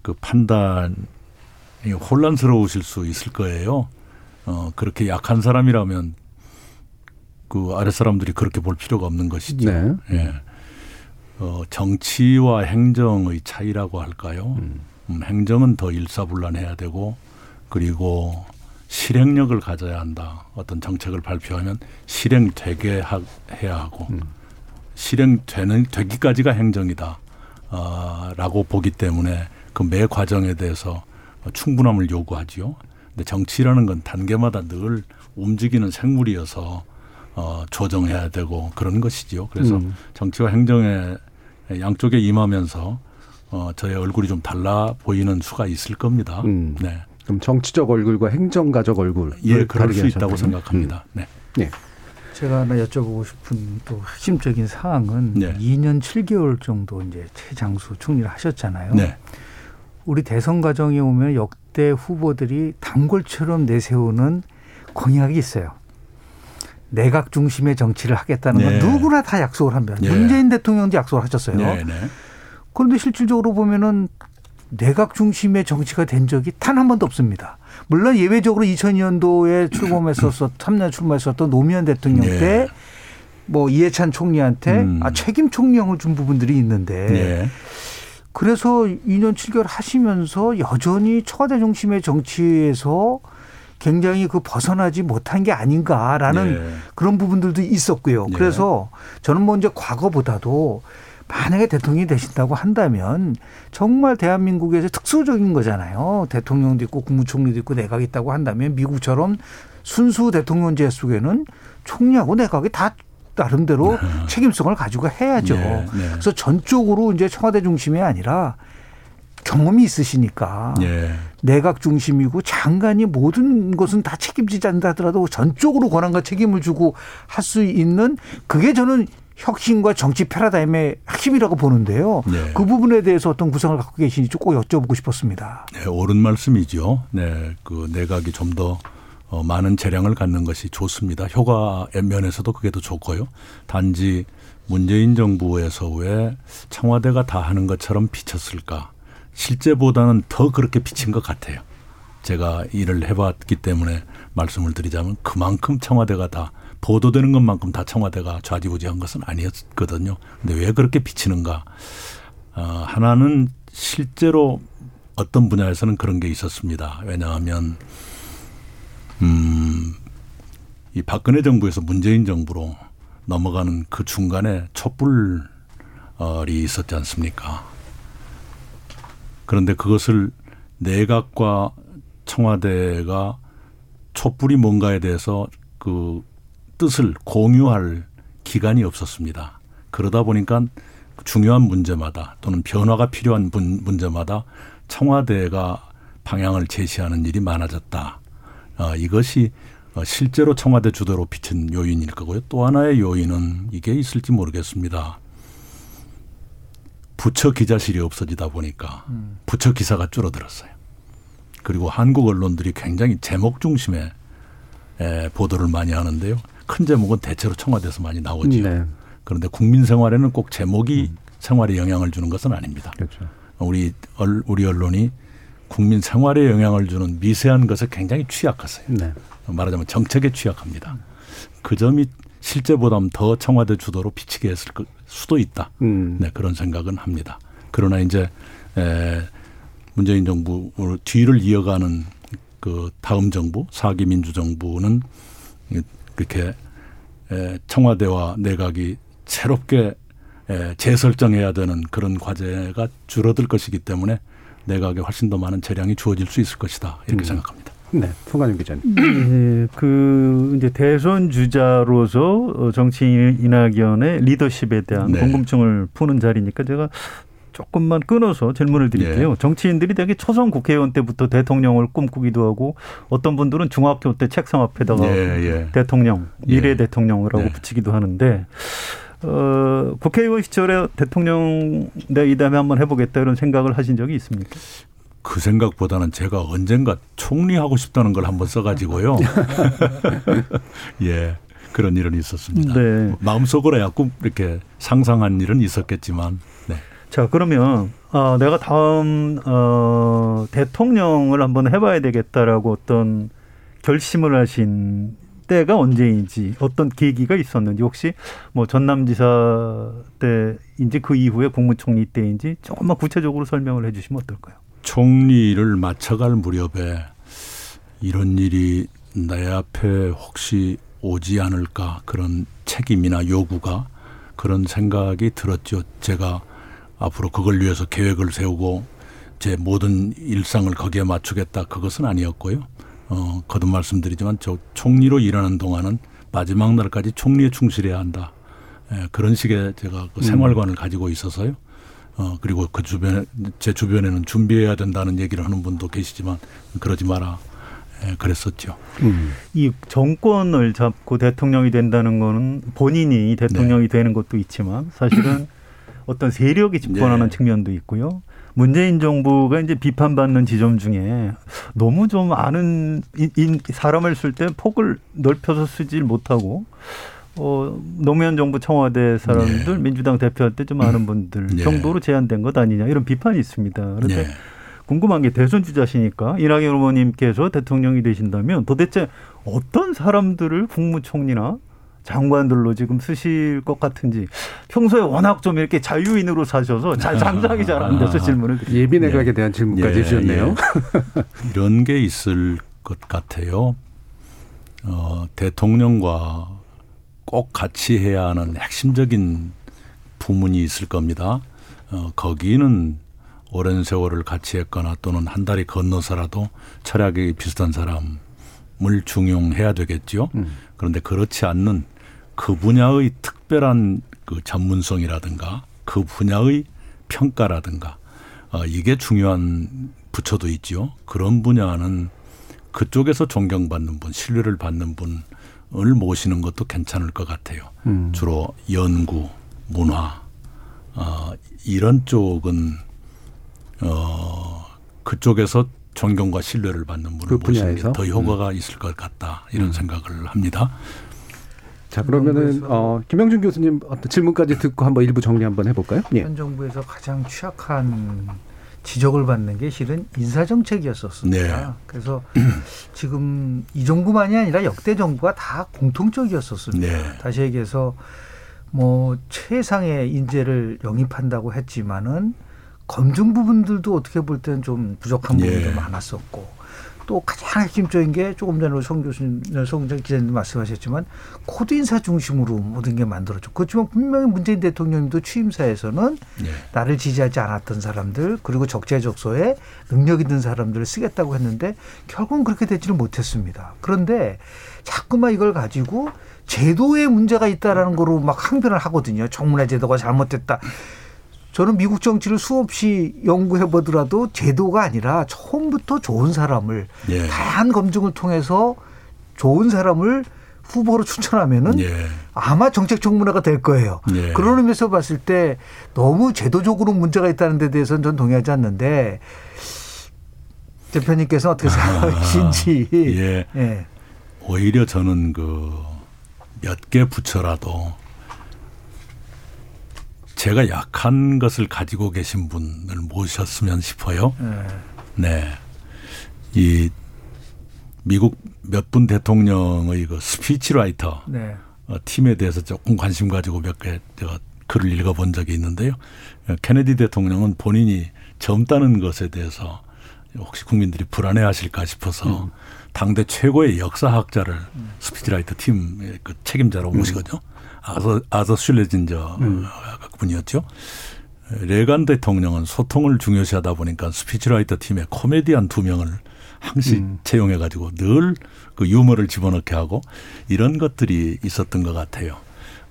그 판단이 혼란스러우실 수 있을 거예요. 어 그렇게 약한 사람이라면 그 아랫 사람들이 그렇게 볼 필요가 없는 것이죠. 네. 예. 어 정치와 행정의 차이라고 할까요? 음, 행정은 더 일사불란해야 되고 그리고 실행력을 가져야 한다. 어떤 정책을 발표하면 실행되게 하, 해야 하고 실행되는 되기까지가 행정이다. 아, 라고 보기 때문에 그 매 과정에 대해서 충분함을 요구하지요. 근데 정치라는 건 단계마다 늘 움직이는 생물이어서 어, 조정해야 되고 그런 것이지요. 그래서 음. 정치와 행정의 양쪽에 임하면서 어, 저의 얼굴이 좀 달라 보이는 수가 있을 겁니다. 음. 네. 그럼 정치적 얼굴과 행정가적 얼굴 예, 그럴 수 있다고 생각합니다. 네. 네. 제가 하나 여쭤보고 싶은 또 핵심적인 사항은 네. 2년 7개월 정도 이제 최장수 총리를 하셨잖아요. 네. 우리 대선 과정에 오면 역대 후보들이 단골처럼 내세우는 공약이 있어요. 내각 중심의 정치를 하겠다는 건 네. 누구나 다 약속을 합니다. 네. 문재인 대통령도 약속을 하셨어요. 네, 네. 그런데 실질적으로 보면은 내각 중심의 정치가 된 적이 단 한 번도 없습니다. 물론 예외적으로 2002년도에 출범했었었 3년 출마했었던 노무현 대통령 네. 때뭐 이해찬 총리한테 음. 아, 책임 총리형을 준 부분들이 있는데 네. 그래서 2년 7개월 하시면서 여전히 청와대 중심의 정치에서 굉장히 그 벗어나지 못한 게 아닌가라는 네. 그런 부분들도 있었고요. 네. 그래서 저는 뭐 이제 과거보다도 만약에 대통령이 되신다고 한다면 정말 대한민국에서 특수적인 거잖아요. 대통령도 있고 국무총리도 있고 내각이 있다고 한다면 미국처럼 순수 대통령제 속에는 총리하고 내각이 다 나름대로 책임성을 가지고 해야죠. 네, 네. 그래서 전적으로 이제 청와대 중심이 아니라 경험이 있으시니까 예. 내각 중심이고 장관이 모든 것은 다 책임지지 않는다 하더라도 전적으로 권한과 책임을 주고 할 수 있는 그게 저는 혁신과 정치 패러다임의 핵심이라고 보는데요. 네. 그 부분에 대해서 어떤 구상을 갖고 계신지 꼭 여쭤보고 싶었습니다. 네, 옳은 말씀이죠. 네, 그 내각이 좀더 어, 많은 재량을 갖는 것이 좋습니다. 효과의 면에서도 그게 더 좋고요. 단지 문재인 정부에서 왜 청와대가 다 하는 것처럼 비쳤을까? 실제보다는 더 그렇게 비친 것 같아요. 제가 일을 해봤기 때문에 말씀을 드리자면 그만큼 청와대가 다 보도되는 것만큼 다 청와대가 좌지우지한 것은 아니었거든요. 근데 왜 그렇게 비치는가? 어, 하나는 실제로 어떤 분야에서는 그런 게 있었습니다. 왜냐하면 음, 이 박근혜 정부에서 문재인 정부로 넘어가는 그 중간에 촛불이 있었지 않습니까? 그런데 그것을 내각과 청와대가 촛불이 뭔가에 대해서 그 뜻을 공유할 기간이 없었습니다. 그러다 보니까 중요한 문제마다 또는 변화가 필요한 문제마다 청와대가 방향을 제시하는 일이 많아졌다. 어, 이것이 실제로 청와대 주도로 비친 요인일 거고요. 또 하나의 요인은 이게 있을지 모르겠습니다. 부처 기자실이 없어지다 보니까 부처 기사가 줄어들었어요. 그리고 한국 언론들이 굉장히 제목 중심의 에, 보도를 많이 하는데요. 큰 제목은 대체로 청와대에서 많이 나오지요. 네. 그런데 국민 생활에는 꼭 제목이 음. 생활에 영향을 주는 것은 아닙니다. 그렇죠. 우리 우리 언론이 국민 생활에 영향을 주는 미세한 것에 굉장히 취약하세요. 네. 말하자면 정책에 취약합니다. 그 점이 실제보다는 더 청와대 주도로 비치게 했을 수도 있다. 음. 네, 그런 생각은 합니다. 그러나 이제 에, 문재인 정부 뒤를 이어가는 그 다음 정부 사기 민주 정부는 그렇게 에, 청와대와 내각이 새롭게 에, 재설정해야 되는 그런 과제가 줄어들 것이기 때문에 내각에 훨씬 더 많은 재량이 주어질 수 있을 것이다 이렇게 음. 생각합니다. 네, 송관영 기자님. 네, 그 이제 대선 주자로서 정치인 이낙연의 리더십에 대한 네. 궁금증을 푸는 자리니까 제가 조금만 끊어서 질문을 드릴게요. 네. 정치인들이 되게 초선 국회의원 때부터 대통령을 꿈꾸기도 하고 어떤 분들은 중학교 때 책상 앞에다가 예, 예. 대통령, 미래 예. 대통령이라고 네. 붙이기도 하는데 어, 국회의원 시절에 대통령 내이 다음에 한번 해보겠다 이런 생각을 하신 적이 있습니까? 그 생각보다는 제가 언젠가 총리하고 싶다는 걸 한번 써가지고요. 예. 그런 일은 있었습니다. 네. 마음속으로야 꼭 이렇게 상상한 일은 있었겠지만, 네. 자 그러면 어, 내가 다음 어, 대통령을 한번 해봐야 되겠다라고 어떤 결심을 하신 때가 언제인지 어떤 계기가 있었는지 혹시 뭐 전남지사 때인지 그 이후에 국무총리 때인지 조금만 구체적으로 설명을 해주시면 어떨까요? 총리를 맞춰갈 무렵에 이런 일이 내 앞에 혹시 오지 않을까 그런 책임이나 요구가 그런 생각이 들었죠. 제가 앞으로 그걸 위해서 계획을 세우고 제 모든 일상을 거기에 맞추겠다 그것은 아니었고요. 어, 거듭 말씀드리지만 저 총리로 일하는 동안은 마지막 날까지 총리에 충실해야 한다. 예, 그런 식의 제가 그 생활관을 음. 가지고 있어서요. 어, 그리고 그 주변에, 제 주변에는 준비해야 된다는 얘기를 하는 분도 계시지만 그러지 마라. 예, 그랬었죠. 음. 이 정권을 잡고 대통령이 된다는 거는 본인이 대통령이 네. 되는 것도 있지만 사실은 어떤 세력이 집권하는 네. 측면도 있고요. 문재인 정부가 이제 비판받는 지점 중에 너무 좀 아는 사람을 쓸 때 폭을 넓혀서 쓰질 못하고 어, 노무현 정부 청와대 사람들 네. 민주당 대표할 때좀 아는 분들 네. 정도로 제한된 것 아니냐 이런 비판이 있습니다. 그런데 네. 궁금한 게 대선 주자시니까 이낙연 후보님께서 대통령이 되신다면 도대체 어떤 사람들을 국무총리나 장관들로 지금 쓰실 것 같은지 평소에 워낙 좀 이렇게 자유인으로 사셔서 잘 상상이 잘 안 돼서 질문을 드립니다. 예비 내각에 예. 대한 질문까지 예, 해주셨네요. 예. 이런 게 있을 것 같아요. 어, 대통령과 꼭 같이 해야 하는 핵심적인 부문이 있을 겁니다. 어, 거기는 오랜 세월을 같이 했거나 또는 한 달이 건너서라도 철학이 비슷한 사람을 중용해야 되겠죠. 음. 그런데 그렇지 않는 그 분야의 특별한 그 전문성이라든가 그 분야의 평가라든가 어, 이게 중요한 부처도 있지요. 그런 분야는 그쪽에서 존경받는 분, 신뢰를 받는 분 을 모시는 것도 괜찮을 것 같아요. 음. 주로 연구, 문화, 어, 이런 쪽은 어, 그쪽에서 존경과 신뢰를 받는 분을 그 모시는 분야에서? 음. 게더 효과가 있을 것 같다 이런 생각을 합니다. 자 그러면은 어, 김영준 교수님 어떤 질문까지 듣고 한번 일부 정리 한번 해볼까요? 예. 현 정부에서 가장 취약한 지적을 받는 게 실은 인사 정책이었었습니다. 네. 그래서 지금 이 정부만이 아니라 역대 정부가 다 공통적이었었습니다. 네. 다시 얘기해서 뭐 최상의 인재를 영입한다고 했지만은 검증 부분들도 어떻게 볼 때는 좀 부족한 예. 부분도 많았었고 또 가장 핵심적인 게 조금 전에 성 교수님, 성 기자님 말씀하셨지만 코드 인사 중심으로 모든 게 만들어졌고 그렇지만 분명히 문재인 대통령님도 취임사에서는 네. 나를 지지하지 않았던 사람들 그리고 적재적소에 능력 있는 사람들을 쓰겠다고 했는데 결국은 그렇게 되지는 못했습니다. 그런데 자꾸만 이걸 가지고 제도에 문제가 있다라는 거로 막 항변을 하거든요. 청문회 제도가 잘못됐다. 저는 미국 정치를 수없이 연구해 보더라도 제도가 아니라 처음부터 좋은 사람을 예. 다양한 검증을 통해서 좋은 사람을 후보로 추천하면은 예. 아마 정책 청문회가 될 거예요. 예. 그런 의미에서 봤을 때 너무 제도적으로 문제가 있다는 데 대해서는 전 동의하지 않는데 대표님께서 어떻게 생각하시는지. 예. 예. 오히려 저는 그 몇 개 부처라도 제가 약한 것을 가지고 계신 분을 모셨으면 싶어요. 예. 네. 이 미국 몇 분 대통령의 그 speechwriter 네. 어, 팀에 대해서 조금 관심 가지고 몇 개 제가 글을 읽어본 적이 있는데요. 어, 케네디 대통령은 본인이 젊다는 것에 대해서 혹시 국민들이 불안해하실까 싶어서 당대 최고의 역사학자를 speechwriter 팀의 그 책임자로 모시거든요. 아서 아서 슐레진저 음. 분이었죠. 레이건 대통령은 소통을 중요시하다 보니까 speechwriter 팀에 코미디언 두 명을 항시 음. 채용해 가지고 늘 그 유머를 집어넣게 하고 이런 것들이 있었던 것 같아요.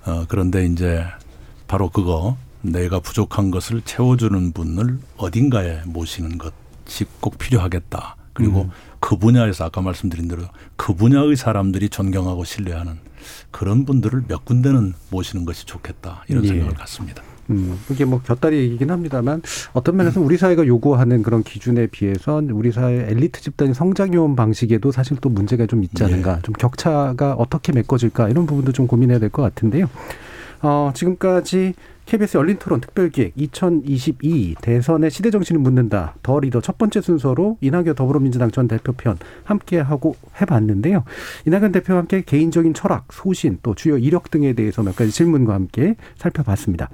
어, 그런데 이제 바로 그거 내가 부족한 것을 채워주는 분을 어딘가에 모시는 것이 꼭 필요하겠다. 그리고 음. 그 분야에서 아까 말씀드린 대로 그 분야의 사람들이 존경하고 신뢰하는 그런 분들을 몇 군데는 모시는 것이 좋겠다. 이런 예. 생각을 갖습니다. 음, 이게 뭐 곁다리 얘기긴 합니다만 어떤 면에서 우리 사회가 요구하는 그런 기준에 비해서 우리 사회 엘리트 집단이 성장해온 방식에도 사실 또 문제가 좀 있지 않은가. 좀 격차가 어떻게 메꿔질까 이런 부분도 좀 고민해야 될 것 같은데요. 어, 지금까지 KBS 열린 토론 특별기획 2022 대선의 시대 정신을 묻는다. 더 리더 첫 번째 순서로 이낙연 더불어민주당 전 대표편 함께 하고 해봤는데요. 이낙연 대표와 함께 개인적인 철학, 소신, 또 주요 이력 등에 대해서 몇 가지 질문과 함께 살펴봤습니다.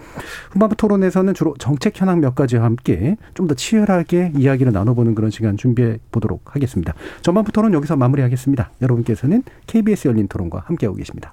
후반부 토론에서는 주로 정책 현황 몇 가지와 함께 좀 더 치열하게 이야기를 나눠보는 그런 시간 준비해 보도록 하겠습니다. 전반부 토론 여기서 마무리하겠습니다. 여러분께서는 KBS 열린 토론과 함께하고 계십니다.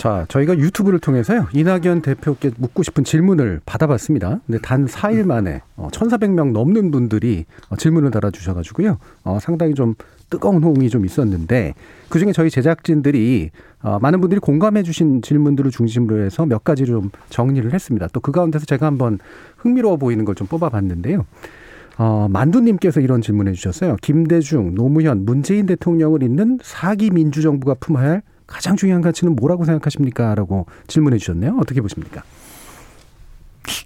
자, 저희가 유튜브를 통해서요. 이낙연 대표께 묻고 싶은 질문을 받아봤습니다. 근데 단 4일 만에 1,400명 넘는 분들이 어, 질문을 달아주셔가지고요. 어, 상당히 좀 뜨거운 호응이 좀 있었는데 그중에 저희 제작진들이 어, 많은 분들이 공감해 주신 질문들을 중심으로 해서 몇 가지 좀 정리를 했습니다. 또 그 가운데서 제가 한번 흥미로워 보이는 걸 좀 뽑아봤는데요. 어, 만두님께서 이런 질문해 주셨어요. 김대중, 노무현, 문재인 대통령을 잇는 사기 민주정부가 품어야 할 가장 중요한 가치는 뭐라고 생각하십니까? 라고 질문해 주셨네요. 어떻게 보십니까?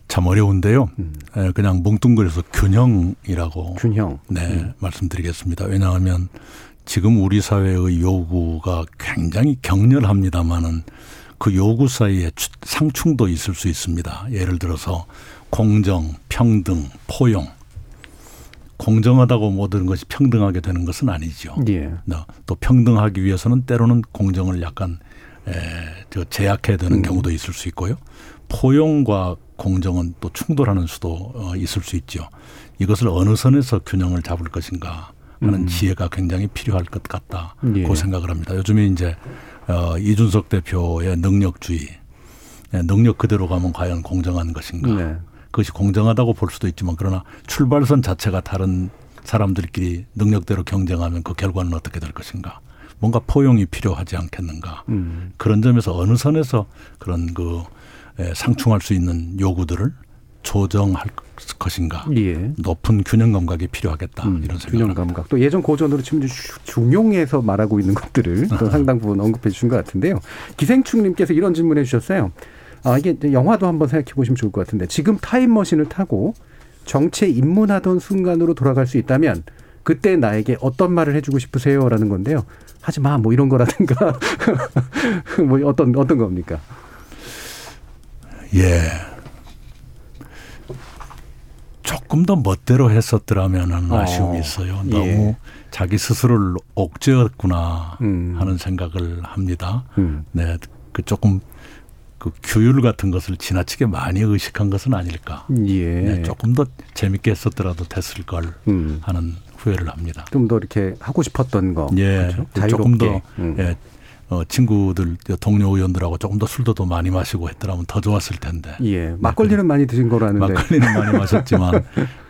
참 어려운데요. 음. 에, 그냥 뭉뚱그려서 균형이라고 균형. 네, 말씀드리겠습니다. 왜냐하면 지금 우리 사회의 요구가 굉장히 격렬합니다만은 그 요구 사이에 추- 상충도 있을 수 있습니다. 예를 들어서 공정, 평등, 포용. 공정하다고 모든 것이 평등하게 되는 것은 아니죠. 예. 어, 또 평등하기 위해서는 때로는 공정을 약간 에, 저 제약해야 되는 음. 경우도 있을 수 있고요. 포용과 공정은 또 충돌하는 수도 어, 있을 수 있죠. 이것을 어느 선에서 균형을 잡을 것인가 하는 음. 지혜가 굉장히 필요할 것 같다. 예. 그 생각을 합니다. 요즘에 이제 어, 이준석 대표의 능력주의, 예, 능력 그대로 가면 과연 공정한 것인가? 네. 그것이 공정하다고 볼 수도 있지만 그러나 출발선 자체가 다른 사람들끼리 능력대로 경쟁하면 그 결과는 어떻게 될 것인가? 뭔가 포용이 필요하지 않겠는가? 음. 그런 점에서 어느 선에서 그런 그 에, 상충할 수 있는 요구들을 조정할 것인가? 예. 높은 균형 감각이 필요하겠다 이런 생각. 균형 감각. 또 예전 고전으로 치면 주- 중용해서 말하고 있는 것들을 또 상당 부분 언급해 주신 것 같은데요. 기생충님께서 이런 질문해 주셨어요. 아, 이게 영화도 한번 생각해 보시면 좋을 것 같은데 지금 타임머신을 타고 정치에 입문하던 순간으로 돌아갈 수 있다면 그때 나에게 어떤 말을 해주고 싶으세요? 라는 건데요. 하지 마, 뭐 이런 거라든가. 뭐 어떤, 어떤 겁니까? 예. 조금 더 멋대로 했었더라면 어, 아쉬움이 있어요. 예. 너무 자기 스스로를 옥죄었구나 음. 하는 생각을 합니다. 음. 네, 그 조금 그 규율 같은 것을 지나치게 많이 의식한 것은 아닐까. 예. 네, 조금 더 재밌게 했었더라도 됐을 걸 음. 하는 후회를 합니다. 좀 더 이렇게 하고 싶었던 거. 예, 그렇죠? 조금 더. 음. 예, 어, 친구들 동료 의원들하고 조금 더 술도 더 많이 마시고 했더라면 더 좋았을 텐데. 예. 막걸리는 많이 드신 거로 아는데. 막걸리는 많이 마셨지만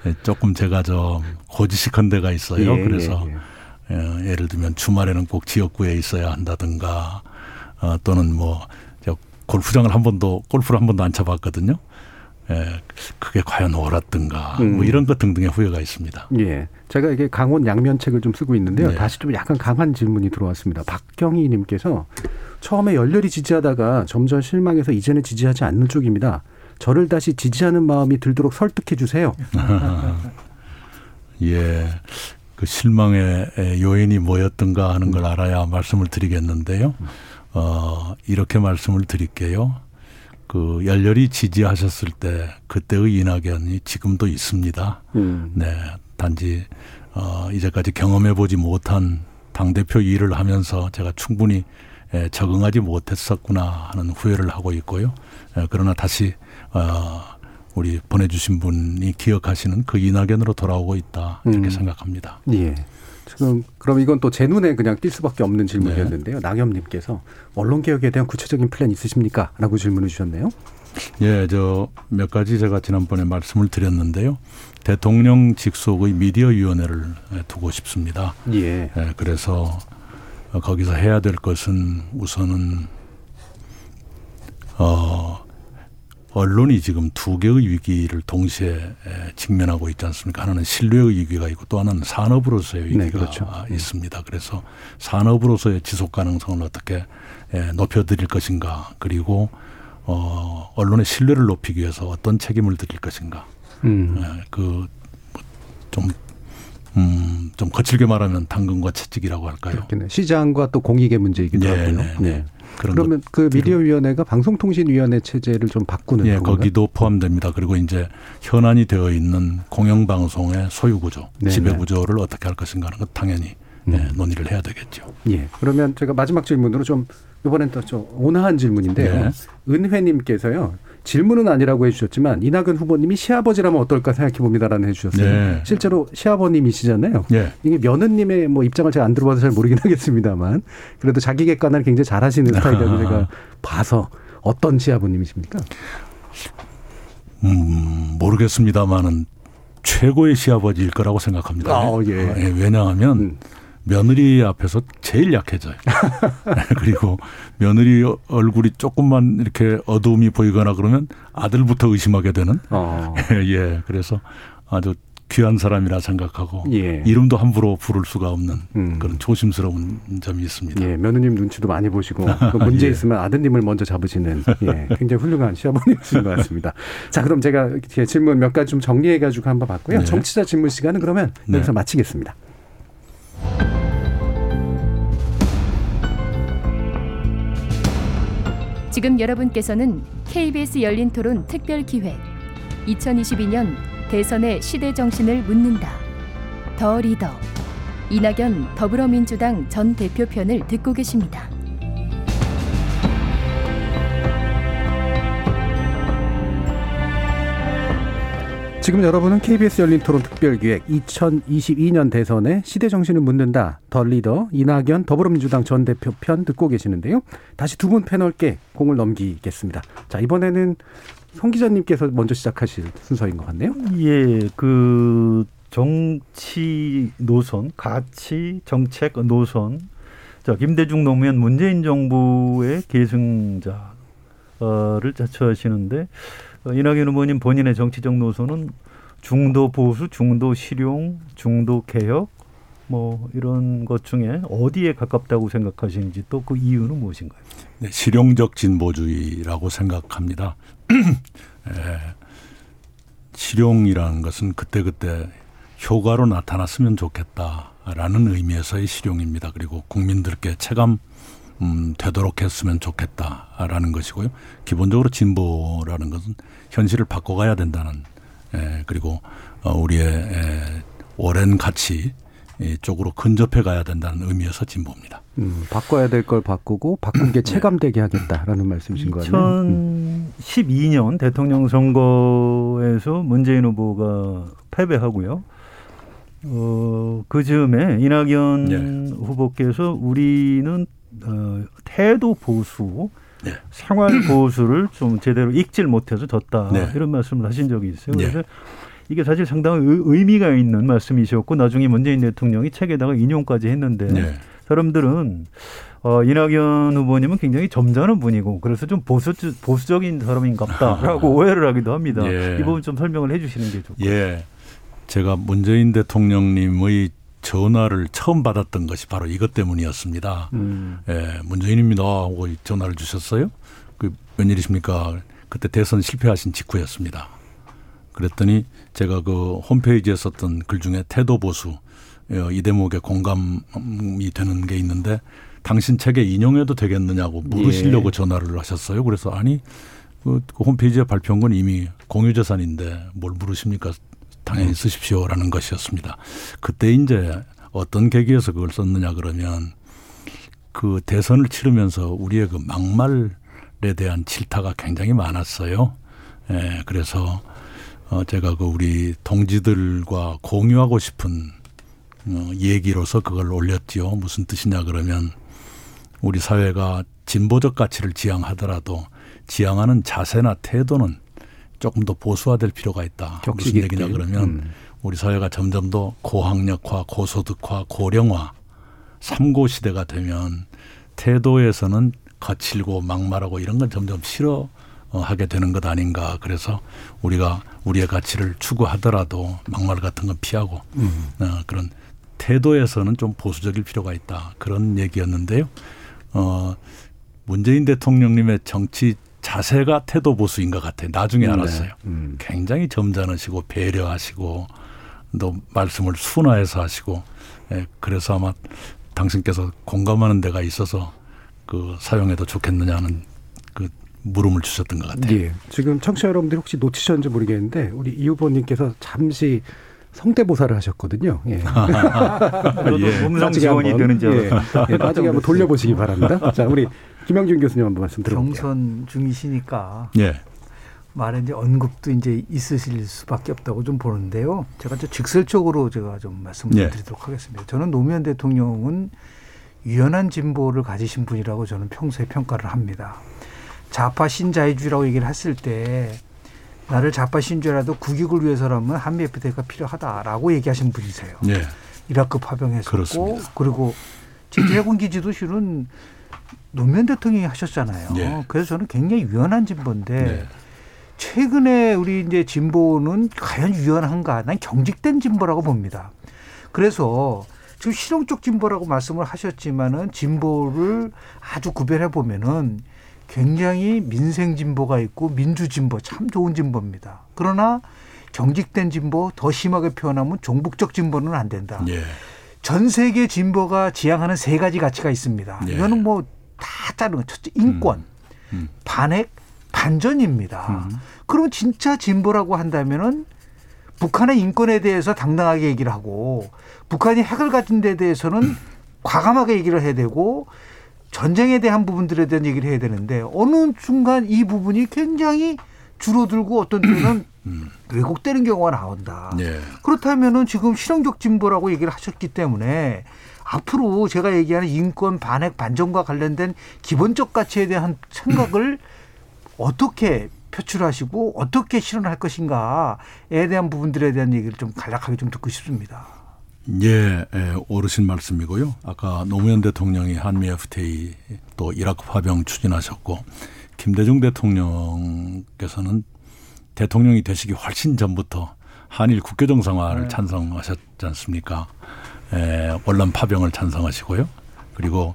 예, 조금 제가 좀 고지식한 데가 있어요. 예, 그래서 예, 예, 예를 들면 주말에는 꼭 지역구에 있어야 한다든가 어, 또는 뭐저 골프장을 한 번도 골프를 한 번도 안 쳐봤거든요. 예, 그게 과연 옳았든가 음. 뭐 이런 것 등등의 후회가 있습니다. 예. 제가 이게 강원 양면책을 좀 쓰고 있는데요. 네. 다시 좀 약간 강한 질문이 들어왔습니다. 박경희 님께서 처음에 열렬히 지지하다가 점점 실망해서 이제는 지지하지 않는 쪽입니다. 저를 다시 지지하는 마음이 들도록 설득해 주세요. 예. 그 실망의 요인이 뭐였던가 하는 걸 알아야 말씀을 드리겠는데요. 어, 이렇게 말씀을 드릴게요. 그 열렬히 지지하셨을 때 그때의 이낙연이 지금도 있습니다. 음. 네. 단지 어, 이제까지 경험해 보지 못한 당 대표 일을 하면서 제가 충분히 에, 적응하지 못했었구나 하는 후회를 하고 있고요. 에, 그러나 다시 어, 우리 보내주신 분이 기억하시는 그 이낙연으로 돌아오고 있다 이렇게 음. 생각합니다. 예. 지금 그럼 이건 또 제 눈에 그냥 띌 수밖에 없는 질문이었는데요. 낙엽님께서 언론 개혁에 대한 구체적인 플랜 있으십니까?라고 질문을 주셨네요. 예, 저 몇 가지 제가 지난번에 말씀을 드렸는데요. 대통령 직속의 미디어 위원회를 두고 싶습니다. 예. 예, 그래서 어, 거기서 해야 될 것은 우선은 어 언론이 지금 두 개의 위기를 동시에 에, 직면하고 있지 않습니까? 하나는 신뢰의 위기가 있고 또 하나는 산업으로서의 위기가 네, 그렇죠. 있습니다. 그래서 산업으로서의 지속 가능성을 어떻게 에, 높여드릴 것인가 그리고 어, 언론의 신뢰를 높이기 위해서 어떤 책임을 드릴 것인가 음. 그좀 음, 좀 거칠게 말하면 당근과 채찍이라고 할까요? 시장과 또 공익의 문제이기도 네, 하고요. 네, 네. 그러면 그 미디어위원회가 방송통신위원회 체제를 좀 바꾸는 예, 건가요? 거기도 포함됩니다. 그리고 이제 현안이 되어 있는 공영방송의 소유 구조, 네, 지배 네. 구조를 어떻게 할 것인가 하는 것 당연히 예, 논의를 해야 되겠죠. 예. 그러면 제가 마지막 질문으로 좀 이번엔 또 좀 온화한 질문인데요. 네. 은회님께서요. 질문은 아니라고 해주셨지만 이낙연 후보님이 시아버지라면 어떨까 생각해 봅니다라는 해주셨어요. 네. 실제로 시아버님이시잖아요. 예. 이게 며느님의 뭐 입장을 제가 안 들어봐서 잘 모르긴 하겠습니다만 그래도 자기 객관을 굉장히 잘하시는 스타일이라고 제가 봐서 어떤 시아버님이십니까? 음, 모르겠습니다만은 최고의 시아버지일 거라고 생각합니다. 아, 예. 어, 왜냐하면 며느리 앞에서 제일 약해져요. 그리고 며느리 얼굴이 조금만 이렇게 어두움이 보이거나 그러면 아들부터 의심하게 되는. 어. 예, 그래서 아주 귀한 사람이라 생각하고 예. 이름도 함부로 부를 수가 없는 음. 그런 조심스러운 점이 있습니다. 예, 며느님 눈치도 많이 보시고 또 문제 예. 있으면 아드님을 먼저 잡으시는 예, 굉장히 훌륭한 시아버님이신 것 같습니다. 자, 그럼 제가 질문 몇 가지 좀 정리해 가지고 한번 봤고요. 네. 정치자 질문 시간은 그러면 네. 여기서 마치겠습니다. 지금 여러분께서는 KBS 열린 토론 특별 기획 2022년 대선의 시대 정신을 묻는다. 더 리더 이낙연 더불어민주당 전 대표 편을 듣고 계십니다. 지금 여러분은 KBS 열린 토론 특별기획 2022년 대선의 시대 정신을 묻는다. 더 리더 이낙연 더불어민주당 전 대표 편 듣고 계시는데요. 다시 두 분 패널께 공을 넘기겠습니다. 자 이번에는 송 기자님께서 먼저 시작하실 순서인 것 같네요. 예, 그 정치 노선, 가치, 정책 노선. 자, 김대중 노무현 문재인 정부의 계승자를 자처하시는데 어, 이낙연 후보님 본인의 정치적 노선은 중도 보수, 중도 실용, 중도 개혁 뭐 이런 것 중에 어디에 가깝다고 생각하시는지 또 그 이유는 무엇인가요? 네, 실용적 진보주의라고 생각합니다. 에, 실용이라는 것은 그때그때 효과로 나타났으면 좋겠다라는 의미에서의 실용입니다. 그리고 국민들께 체감 음, 되도록 했으면 좋겠다라는 것이고요. 기본적으로 진보라는 것은 현실을 바꿔가야 된다는 에, 그리고 어, 우리의 에, 오랜 가치 쪽으로 근접해 가야 된다는 의미에서 진보입니다. 음, 바꿔야 될 걸 바꾸고 바꾼 게 체감되게 하겠다라는 말씀이신 거 같네요. 2012년 대통령 선거에서 문재인 후보가 패배하고요. 어, 그 즈음에 이낙연 네. 후보께서 우리는 어, 태도 보수, 네. 생활 보수를 좀 제대로 읽질 못해서 졌다 네. 이런 말씀을 하신 적이 있어요. 네. 그래서 이게 사실 상당히 의미가 있는 말씀이셨고 나중에 문재인 대통령이 책에다가 인용까지 했는데 네. 사람들은 어, 이낙연 후보님은 굉장히 점잖은 분이고 그래서 좀 보수 보수적인 사람인갑다라고 오해를 하기도 합니다. 예. 이 부분 좀 설명을 해주시는 게 좋고. 예, 제가 문재인 대통령님의 전화를 처음 받았던 것이 바로 이것 때문이었습니다. 음. 예, 문재인입니다 하고 전화를 주셨어요. 그 웬일이십니까? 그때 대선 실패하신 직후였습니다. 그랬더니 제가 그 홈페이지에 썼던 글 중에 태도 보수 어, 이 대목에 공감이 되는 게 있는데 당신 책에 인용해도 되겠느냐고 물으시려고 예. 전화를 하셨어요. 그래서 아니 그, 그 홈페이지에 발표한 건 이미 공유재산인데 뭘 물으십니까? 당연히 음. 쓰십시오라는 것이었습니다. 그때 이제 어떤 계기에서 그걸 썼느냐 그러면 그 대선을 치르면서 우리의 그 막말에 대한 질타가 굉장히 많았어요. 예, 그래서 어 제가 그 우리 동지들과 공유하고 싶은 어 얘기로서 그걸 올렸지요. 무슨 뜻이냐 그러면 우리 사회가 진보적 가치를 지향하더라도 지향하는 자세나 태도는 조금 더 보수화될 필요가 있다. 무슨 얘기냐 그러면 음. 우리 사회가 점점 더 고학력화, 고소득화, 고령화, 삼고 시대가 되면 태도에서는 거칠고 막말하고 이런 건 점점 싫어 하게 되는 것 아닌가. 그래서 우리가 우리의 가치를 추구하더라도 막말 같은 건 피하고 음. 어, 그런 태도에서는 좀 보수적일 필요가 있다. 그런 얘기였는데요. 어, 문재인 대통령님의 정치 자세가 태도 보수인 것 같아요. 나중에 네. 알았어요. 네. 음. 굉장히 점잖으시고 배려하시고 또 말씀을 순화해서 하시고 예, 그래서 아마 당신께서 공감하는 데가 있어서 그 사용해도 좋겠느냐는 그 물음을 주셨던 것 같아요. 예. 지금 청취자 여러분들이 혹시 놓치셨는지 모르겠는데 우리 이 후보님께서 잠시 성대보살을 하셨거든요. 예. 예. 음성 지원이 되는 줄 예. 예. 나중에 한번 돌려보시기 바랍니다. 자, 우리 김영준 교수님 한번 말씀 들어볼게요. 경선 중이시니까 예. 말에 이제 언급도 이제 있으실 수밖에 없다고 좀 보는데요. 제가 좀 직설적으로 제가 좀 말씀을 예. 드리도록 하겠습니다. 저는 노무현 대통령은 유연한 진보를 가지신 분이라고 저는 평소에 평가를 합니다. 좌파 신자유주의라고 얘기를 했을 때 나를 좌파 신주라도 국익을 위해서라면 한미 FTA가 필요하다라고 얘기하신 분이세요. 네. 이라크 파병했었고 그리고 제주 해군 기지도 실은 노무현 대통령이 하셨잖아요. 네. 그래서 저는 굉장히 유연한 진보인데 네. 최근에 우리 이제 진보는 과연 유연한가? 난 경직된 진보라고 봅니다. 그래서 지금 실용적 진보라고 말씀을 하셨지만은 진보를 아주 구별해 보면은 굉장히 민생 진보가 있고 민주 진보 참 좋은 진보입니다. 그러나 경직된 진보 더 심하게 표현하면 종북적 진보는 안 된다. 예. 전 세계 진보가 지향하는 세 가지 가치가 있습니다. 예. 이거는 뭐 다 다른 거. 첫째 인권, 음. 음. 반핵, 반전입니다. 음. 그럼 진짜 진보라고 한다면은 북한의 인권에 대해서 당당하게 얘기를 하고 북한이 핵을 가진 데 대해서는 과감하게 얘기를 해야 되고 전쟁에 대한 부분들에 대한 얘기를 해야 되는데 어느 순간 이 부분이 굉장히 줄어들고 어떤 때는 왜곡되는 경우가 나온다. 예. 그렇다면은 지금 실용적 진보라고 얘기를 하셨기 때문에 앞으로 제가 얘기하는 인권 반핵 반정과 관련된 기본적 가치에 대한 생각을 어떻게 표출하시고 어떻게 실현할 것인가에 대한 부분들에 대한 얘기를 좀 간략하게 좀 듣고 싶습니다. 예, 예, 오르신 말씀이고요. 아까 노무현 대통령이 한미 FTA 또 이라크 파병 추진하셨고 김대중 대통령께서는 대통령이 되시기 훨씬 전부터 한일 국교 정상화를 네. 찬성하셨지 않습니까? 에, 원란 파병을 찬성하시고요. 그리고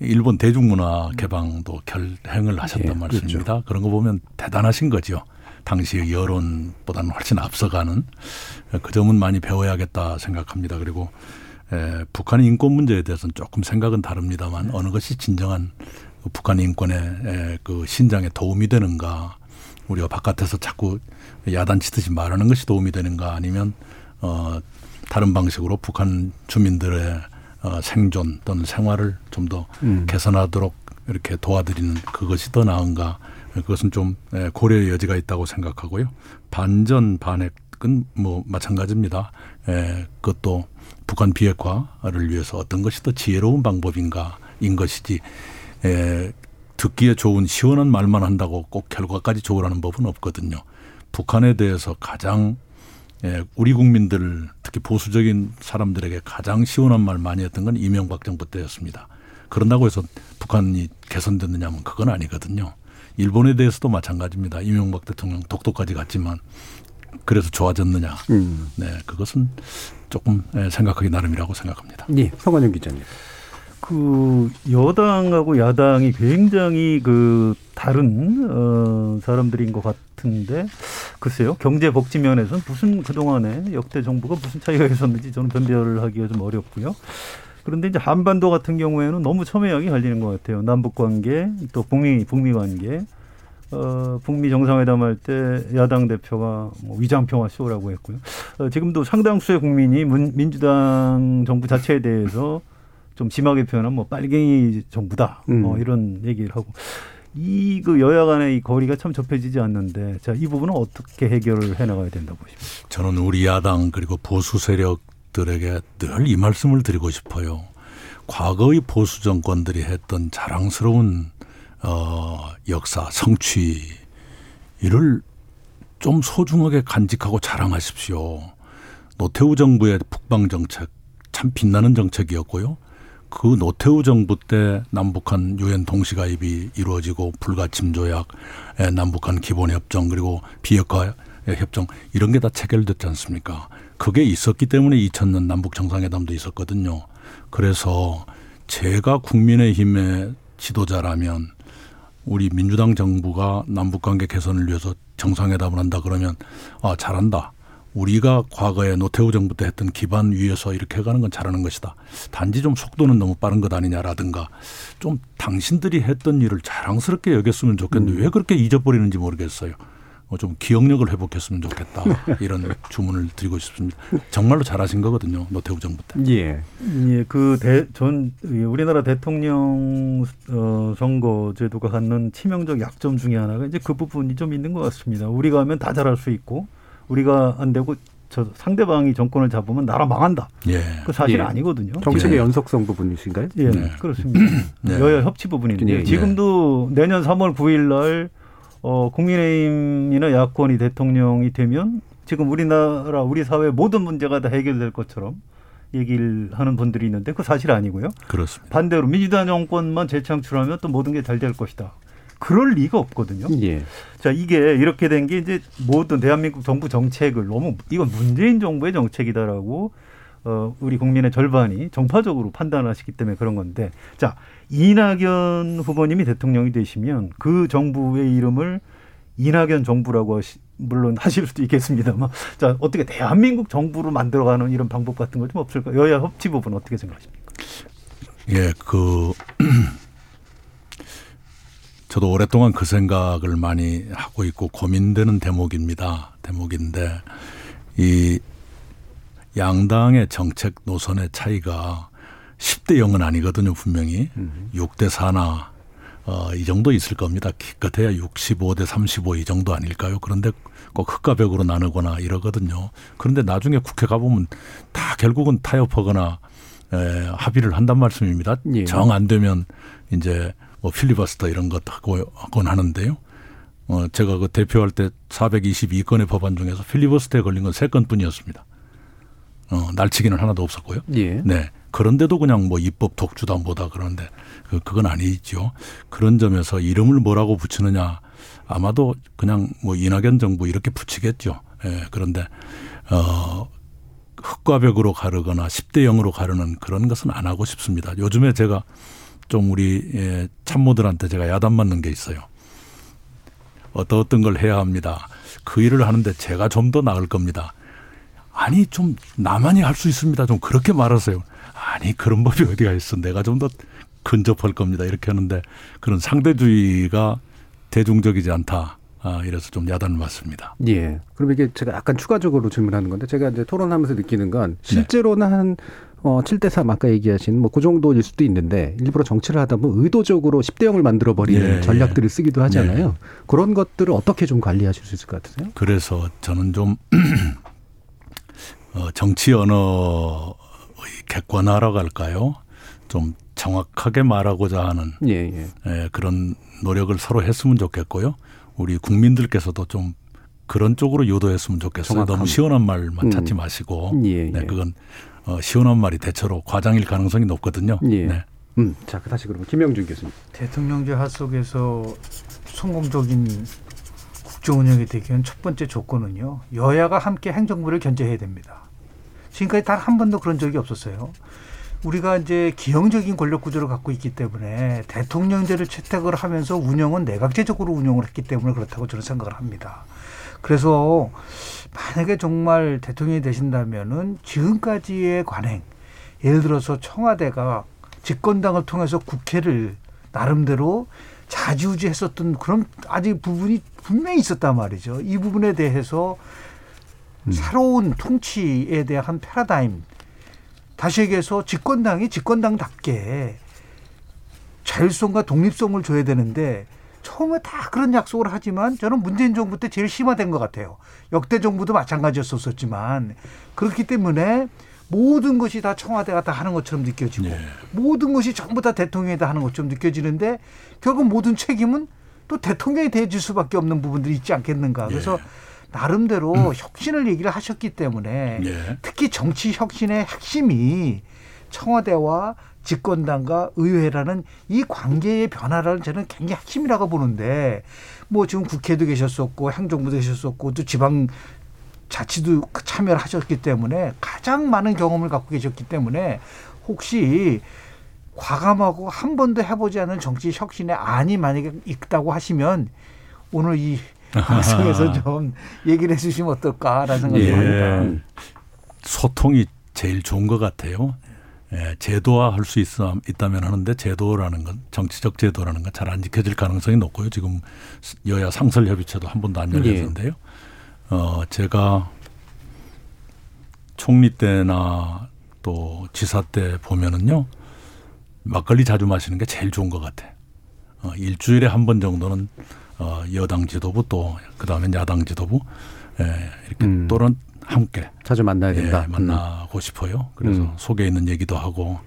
일본 대중문화 개방도 결행을 하셨단 예, 말씀입니다. 그런 거 보면 대단하신 거죠. 당시의 여론보다는 훨씬 앞서가는 그 점은 많이 배워야겠다 생각합니다. 그리고 에, 북한의 인권 문제에 대해서는 조금 생각은 다릅니다만 어느 것이 진정한 그 북한 인권의 에, 그 신장에 도움이 되는가 우리가 바깥에서 자꾸 야단치듯이 말하는 것이 도움이 되는가 아니면 어 다른 방식으로 북한 주민들의 어 생존 또는 생활을 좀더 음. 개선하도록 이렇게 도와드리는 그것이 더 나은가 그것은 좀 에, 고려의 여지가 있다고 생각하고요. 반전 반핵은 뭐 마찬가지입니다. 에, 그것도 북한 비핵화를 위해서 어떤 것이 더 지혜로운 방법인가인 것이지 에, 듣기에 좋은 시원한 말만 한다고 꼭 결과까지 좋으라는 법은 없거든요. 북한에 대해서 가장 예, 우리 국민들 특히 보수적인 사람들에게 가장 시원한 말 많이 했던 건 이명박 정부 때였습니다. 그런다고 해서 북한이 개선됐느냐면 그건 아니거든요. 일본에 대해서도 마찬가지입니다. 이명박 대통령 독도까지 갔지만 그래서 좋아졌느냐. 음. 네, 그것은 조금 예, 생각하기 나름이라고 생각합니다. 예, 성관영 기자님. 그 여당하고 야당이 굉장히 그 다른 어 사람들인 것 같은데 글쎄요 경제 복지 면에서는 무슨 그 동안에 역대 정부가 무슨 차이가 있었는지 저는 변별을 하기가 좀 어렵고요. 그런데 이제 한반도 같은 경우에는 너무 첨예하게 갈리는 것 같아요. 남북 관계 또 북미 북미 관계. 어, 북미 정상회담 할 때 야당 대표가 뭐 위장평화 쇼라고 했고요. 어, 지금도 상당수의 국민이 문, 민주당 정부 자체에 대해서 좀 심하게 표현하면 뭐 빨갱이 정부다. 음. 뭐 이런 얘기를 하고 이 그 여야 간의 이 거리가 참 좁혀지지 않는데 자, 이 부분은 어떻게 해결을 해 나가야 된다고 보십니까? 저는 우리 야당 그리고 보수 세력 들에게 늘 이 말씀을 드리고 싶어요. 과거의 보수 정권들이 했던 자랑스러운 어, 역사, 성취 이를 좀 소중하게 간직하고 자랑하십시오. 노태우 정부의 북방 정책 참 빛나는 정책이었고요. 그 노태우 정부 때 남북한 유엔 동시가입이 이루어지고 불가침 조약, 에, 남북한 기본 협정 그리고 비핵화 협정 이런 게 다 체결됐지 않습니까? 그게 있었기 때문에 2000년 남북 정상회담도 있었거든요. 그래서 제가 국민의힘의 지도자라면 우리 민주당 정부가 남북관계 개선을 위해서 정상회담을 한다 그러면 아 잘한다. 우리가 과거에 노태우 정부 때 했던 기반 위에서 이렇게 해가는 건 잘하는 것이다. 단지 좀 속도는 너무 빠른 것 아니냐라든가 좀 당신들이 했던 일을 자랑스럽게 여겼으면 좋겠는데 왜 그렇게 잊어버리는지 모르겠어요. 어, 좀 기억력을 회복했으면 좋겠다. 이런 주문을 드리고 싶습니다. 정말로 잘하신 거거든요. 노태우 정부 때. 예. 예, 그전 우리나라 대통령 어, 선거 제도가 갖는 치명적 약점 중에 하나가 이제 그 부분이 좀 있는 것 같습니다. 우리가 하면 다 잘할 수 있고 우리가 안 되고 저 상대방이 정권을 잡으면 나라 망한다. 예. 그 사실 예. 아니거든요. 정책의 예. 연속성 부분이신가요? 예, 네. 그렇습니다. 네. 여야 협치 부분인데 예, 지금도 내년 3월 9일 날 어, 국민의힘이나 야권이 대통령이 되면 지금 우리나라 우리 사회 모든 문제가 다 해결될 것처럼 얘기를 하는 분들이 있는데 그 사실 아니고요. 그렇습니다. 반대로 민주당 정권만 재창출하면 또 모든 게 잘 될 것이다. 그럴 리가 없거든요. 예. 자, 이게 이렇게 된 게 이제 모든 대한민국 정부 정책을 너무 이건 문재인 정부의 정책이다라고 어, 우리 국민의 절반이 정파적으로 판단하시기 때문에 그런 건데 자, 이낙연 후보님이 대통령이 되시면 그 정부의 이름을 이낙연 정부라고 하시, 물론 하실 수도 있겠습니다만 자, 어떻게 대한민국 정부로 만들어가는 이런 방법 같은 거 좀 없을까? 여야 협치 부분 어떻게 생각하십니까? 예, 그 저도 오랫동안 그 생각을 많이 하고 있고 고민되는 대목입니다. 대목인데 이 양당의 정책 노선의 차이가 10대 0은 아니거든요, 분명히. 음. 6대 4나 어, 이 정도 있을 겁니다. 기껏해야 65대 35 이 정도 아닐까요? 그런데 꼭 흑과 벽으로 나누거나 이러거든요. 그런데 나중에 국회 가보면 다 결국은 타협하거나 에, 합의를 한단 말씀입니다. 예. 정안 되면 이제 뭐 필리버스터 이런 것 하고 하곤 하는데요. 어, 제가 그 대표할 때 422건의 법안 중에서 필리버스터에 걸린 건 3건뿐이었습니다. 어, 날치기는 하나도 없었고요. 예. 네. 그런데도 그냥 뭐 입법 독주다 뭐다 그러는데 그, 그건 아니죠. 그런 점에서 이름을 뭐라고 붙이느냐 아마도 그냥 뭐 이낙연 정부 이렇게 붙이겠죠. 예, 그런데, 어, 흑과 벽으로 가르거나 10대 0으로 가르는 그런 것은 안 하고 싶습니다. 요즘에 제가 좀 우리 예, 참모들한테 제가 야단 맞는 게 있어요. 어떤 어떤 걸 해야 합니다. 그 일을 하는데 제가 좀 더 나을 겁니다. 아니 좀 나만이 할 수 있습니다. 좀 그렇게 말하세요. 아니 그런 법이 어디가 있어. 내가 좀 더 근접할 겁니다. 이렇게 하는데 그런 상대주의가 대중적이지 않다. 아, 이래서 좀 야단을 맞습니다. 예. 그럼 이게 제가 약간 추가적으로 질문하는 건데 제가 이제 토론하면서 느끼는 건 실제로는 한 어, 7대3 아까 얘기하신 뭐 그 정도일 수도 있는데 일부러 정치를 하다 보면 의도적으로 10대 0을 만들어 버리는 예, 전략들을 쓰기도 하잖아요. 예. 그런 것들을 어떻게 좀 관리하실 수 있을 것 같으세요? 그래서 저는 좀 어, 정치 언어의 객관화라고 할까요? 좀 정확하게 말하고자 하는 예, 예. 예, 그런 노력을 서로 했으면 좋겠고요. 우리 국민들께서도 좀 그런 쪽으로 유도했으면 좋겠어요. 정확함. 너무 시원한 말만 음. 찾지 마시고, 예, 네, 예. 그건 어, 시원한 말이 대체로 과장일 가능성이 높거든요. 예. 네. 음, 자, 다시 그러면 김영준 교수님. 대통령제 하 속에서 성공적인 국정 운영이 되기 위한 첫 번째 조건은요. 여야가 함께 행정부를 견제해야 됩니다. 지금까지 단 한 번도 그런 적이 없었어요. 우리가 이제 기형적인 권력 구조를 갖고 있기 때문에 대통령제를 채택을 하면서 운영은 내각제적으로 운영을 했기 때문에 그렇다고 저는 생각을 합니다. 그래서 만약에 정말 대통령이 되신다면은 지금까지의 관행, 예를 들어서 청와대가 집권당을 통해서 국회를 나름대로 자지우지했었던 그런 아직 부분이 분명히 있었단 말이죠. 이 부분에 대해서 새로운 통치에 대한 패러다임 다시 얘기해서 집권당이 집권당답게 자율성과 독립성을 줘야 되는데 처음에 다 그런 약속을 하지만 저는 문재인 정부 때 제일 심화된 것 같아요. 역대 정부도 마찬가지였었지만 그렇기 때문에 모든 것이 다 청와대가 다 하는 것처럼 느껴지고 모든 것이 전부 다 대통령이 다 하는 것처럼 느껴지는데 결국 모든 책임은 또 대통령이 대질 수밖에 없는 부분들이 있지 않겠는가. 그래서 나름대로 혁신을 얘기를 하셨기 때문에 예. 특히 정치 혁신의 핵심이 청와대와 집권당과 의회라는 이 관계의 변화라는 저는 굉장히 핵심이라고 보는데 뭐 지금 국회도 계셨었고 행정부도 계셨었고 또 지방 자치도 참여를 하셨기 때문에 가장 많은 경험을 갖고 계셨기 때문에 혹시 과감하고 한 번도 해보지 않은 정치 혁신의 안이 만약에 있다고 하시면 오늘 이 방송에서 좀 얘기를 해주시면 어떨까라는 생각이 예. 듭니다. 소통이 제일 좋은 것 같아요. 예, 제도화할 수 있어, 있다면 하는데 제도라는 건 정치적 제도라는 건 잘 안 지켜질 가능성이 높고요. 지금 여야 상설협의체도 한 번도 안 열렸는데요. 어, 제가 총리 때나 또 지사 때 보면은요 막걸리 자주 마시는 게 제일 좋은 것 같아. 어, 일주일에 한 번 정도는 어, 여당 지도부 또 그다음에 야당 지도부 예, 이렇게 또는 함께 자주 만나야 된다. 예, 만나고 싶어요. 그래서 음. 속에 있는 얘기도 하고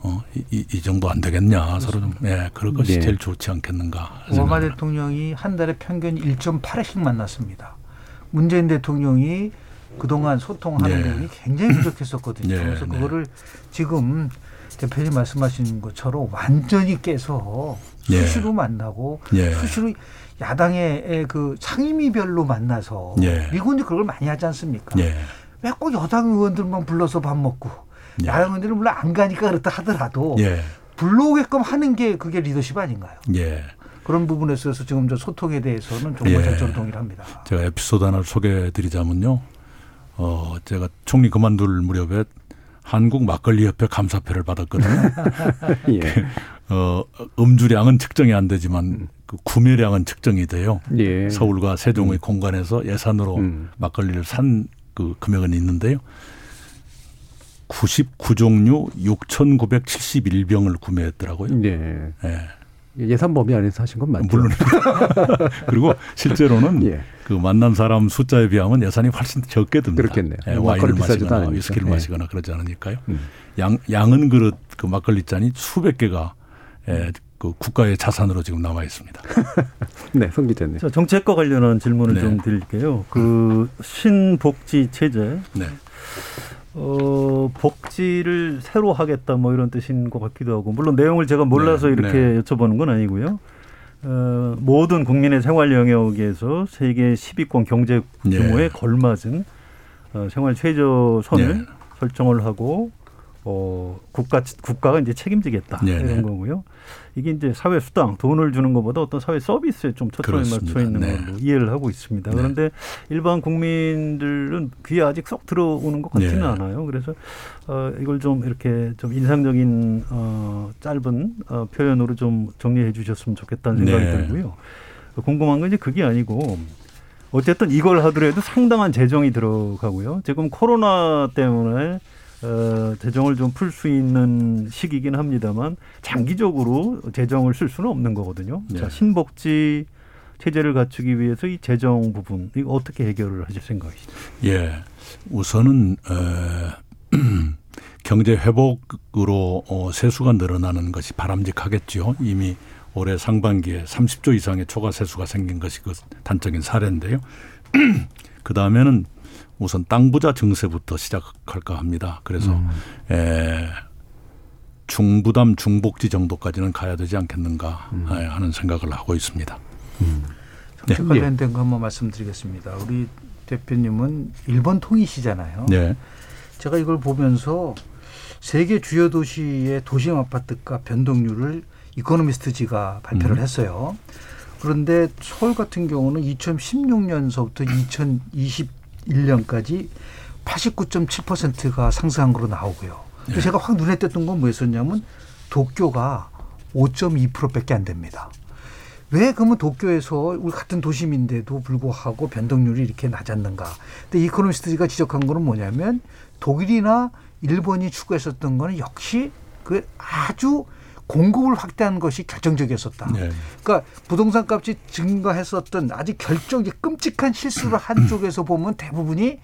어, 이, 이, 이 정도 안 되겠냐 서로 좀 예, 그럴 것이 네. 제일 좋지 않겠는가. 오바마 대통령이 한 달에 평균 1.8회씩 만났습니다. 문재인 대통령이 그동안 소통하는 네. 부분이 굉장히 부족했었거든요. 네, 그래서 네. 그거를 지금 대표님 말씀하신 것처럼 완전히 깨서 예. 수시로 만나고 예. 수시로 야당의 그 상임위별로 만나서 예. 미국은 그걸 많이 하지 않습니까? 예. 왜꼭 여당 의원들만 불러서 밥 먹고 야당 의원들은 물론 안 가니까 그렇다 하더라도 예. 불러오게끔 하는 게 그게 리더십 아닌가요? 예. 그런 부분에 있어서 지금 저 소통에 대해서는 정말 예. 전적으로 동의를 합니다. 제가 에피소드 하나를 소개해 드리자면요. 어, 제가 총리 그만둘 무렵에 한국 막걸리 협회 감사패를 받았거든요. 예. 어, 음주량은 측정이 안 되지만 그 구매량은 측정이 돼요. 예. 서울과 세종의 공간에서 예산으로 막걸리를 산 그 금액은 있는데요. 99종류 6,971병을 구매했더라고요. 네. 예. 예산 범위 안에서 하신 건 맞죠? 물론. 그리고 실제로는 예. 그 만난 사람 숫자에 비하면 예산이 훨씬 적게 듭니다. 그렇겠네요. 예, 뭐 와인을 마시거나. 위스키를 예. 마시거나 그러지 않으니까요. 음. 양 양은 그릇 그 막걸리 잔이 수백 개가 예, 그 국가의 자산으로 지금 남아 있습니다. 네, 송 기자님. 자, 정책과 관련한 질문을 네. 좀 드릴게요. 그 신복지 체제. 네. 어, 복지를 새로 하겠다 뭐 이런 뜻인 것 같기도 하고 물론 내용을 제가 몰라서 네, 이렇게 네. 여쭤보는 건 아니고요. 어, 모든 국민의 생활 영역에서 세계 10위권 경제 규모에 네. 걸맞은 어, 생활 최저 선을 네. 설정을 하고 어, 국가 국가가 이제 책임지겠다 네, 이런 네. 거고요. 이게 이제 사회 수당 돈을 주는 것보다 어떤 사회 서비스에 좀 초점이. 맞춰 있는 네. 걸로 이해를 하고 있습니다. 네. 그런데 일반 국민들은 귀에 아직 쏙 들어오는 것 같지는 네. 않아요. 그래서 어, 이걸 좀 이렇게 좀 인상적인 어, 짧은 어, 표현으로 좀 정리해 주셨으면 좋겠다는 생각이 네. 들고요. 궁금한 건 이제 그게 아니고 어쨌든 이걸 하더라도 상당한 재정이 들어가고요. 지금 코로나 때문에 어, 재정을 좀 풀 수 있는 시기긴 합니다만 장기적으로 재정을 쓸 수는 없는 거거든요. 네. 자, 신복지 체제를 갖추기 위해서 이 재정 부분 이거 어떻게 해결을 하실 생각이시죠? 예. 우선은 에, 경제 회복으로 어, 세수가 늘어나는 것이 바람직하겠죠. 이미 올해 상반기에 30조 이상의 초과 세수가 생긴 것이 그 단적인 사례인데요. 그 다음에는 우선 땅 부자 증세부터 시작할까 합니다. 그래서 에, 중부담 중복지 정도까지는 가야 되지 않겠는가 예, 하는 생각을 하고 있습니다. 네. 정책 관련된 거 한번 말씀드리겠습니다. 우리 대표님은 일본 통이시잖아요. 네. 제가 이걸 보면서 세계 주요 도시의 도심 아파트가 변동률을 이코노미스트지가 발표를 음. 했어요. 그런데 서울 같은 경우는 2016년서부터 2021년까지 89.7%가 상승한 걸로 나오고요. 네. 제가 확 눈에 띄었던 건 뭐였었냐면 도쿄가 5.2%밖에 안 됩니다. 왜 그러면 도쿄에서 우리 같은 도심인데도 불구하고 변동률이 이렇게 낮았는가? 근데 이코노미스트가 지적한 거는 뭐냐면 독일이나 일본이 추구했었던 거는 역시 그 아주 공급을 확대하는 것이 결정적이었었다. 네. 그러니까 부동산 값이 증가했었던 아주 결정 끔찍한 실수를 한 쪽에서 보면 대부분이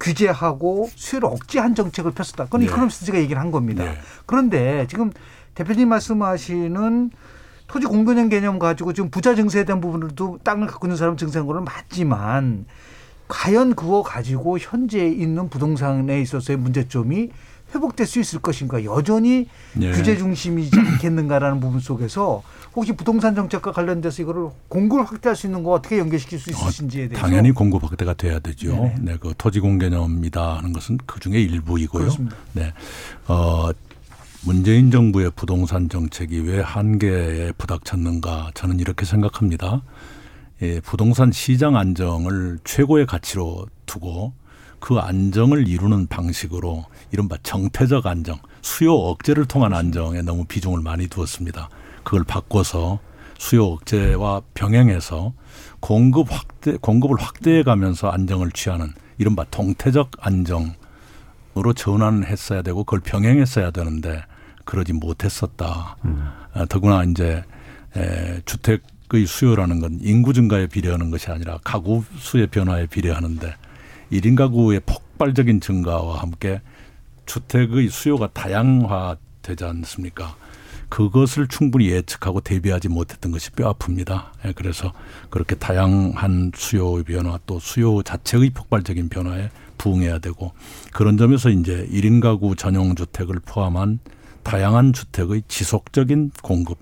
규제하고 수요를 억제한 정책을 폈었다. 그건 네. 이코노미스트가 얘기를 한 겁니다. 네. 그런데 지금 대표님 말씀하시는 토지 공변형 개념 가지고 지금 부자 증세에 대한 부분들도 땅을 갖고 있는 사람 증세한 거는 맞지만 과연 그거 가지고 현재 있는 부동산에 있어서의 문제점이 회복될 수 있을 것인가 여전히 네. 규제 중심이지 않겠는가라는 부분 속에서 혹시 부동산 정책과 관련돼서 이거를 공급을 확대할 수 있는 거 어떻게 연계시킬 수 있으신지에 대해서 어, 당연히 공급 확대가 돼야 되죠. 네네. 네, 그 토지 공 개념이다 하는 것은 그 중에 일부이고요. 그렇습니다. 네, 어, 문재인 정부의 부동산 정책이 왜 한계에 부닥쳤는가 저는 이렇게 생각합니다. 예, 부동산 시장 안정을 최고의 가치로 두고 그 안정을 이루는 방식으로 이른바 정태적 안정, 수요 억제를 통한 안정에 너무 비중을 많이 두었습니다. 그걸 바꿔서 수요 억제와 병행해서 공급 확대, 공급을 확대해 가면서 안정을 취하는 이른바 동태적 안정으로 전환했어야 되고 그걸 병행했어야 되는데 그러지 못했었다. 아, 더구나 이제 에, 주택의 수요라는 건 인구 증가에 비례하는 것이 아니라 가구 수의 변화에 비례하는데 일인 가구의 폭발적인 증가와 함께 주택의 수요가 다양화되지 않습니까? 그것을 충분히 예측하고 대비하지 못했던 것이 뼈 아픕니다. 예, 그래서 그렇게 다양한 수요의 변화 또 수요 자체의 폭발적인 변화에 부응해야 되고 그런 점에서 이제 일인 가구 전용 주택을 포함한 다양한 주택의 지속적인 공급,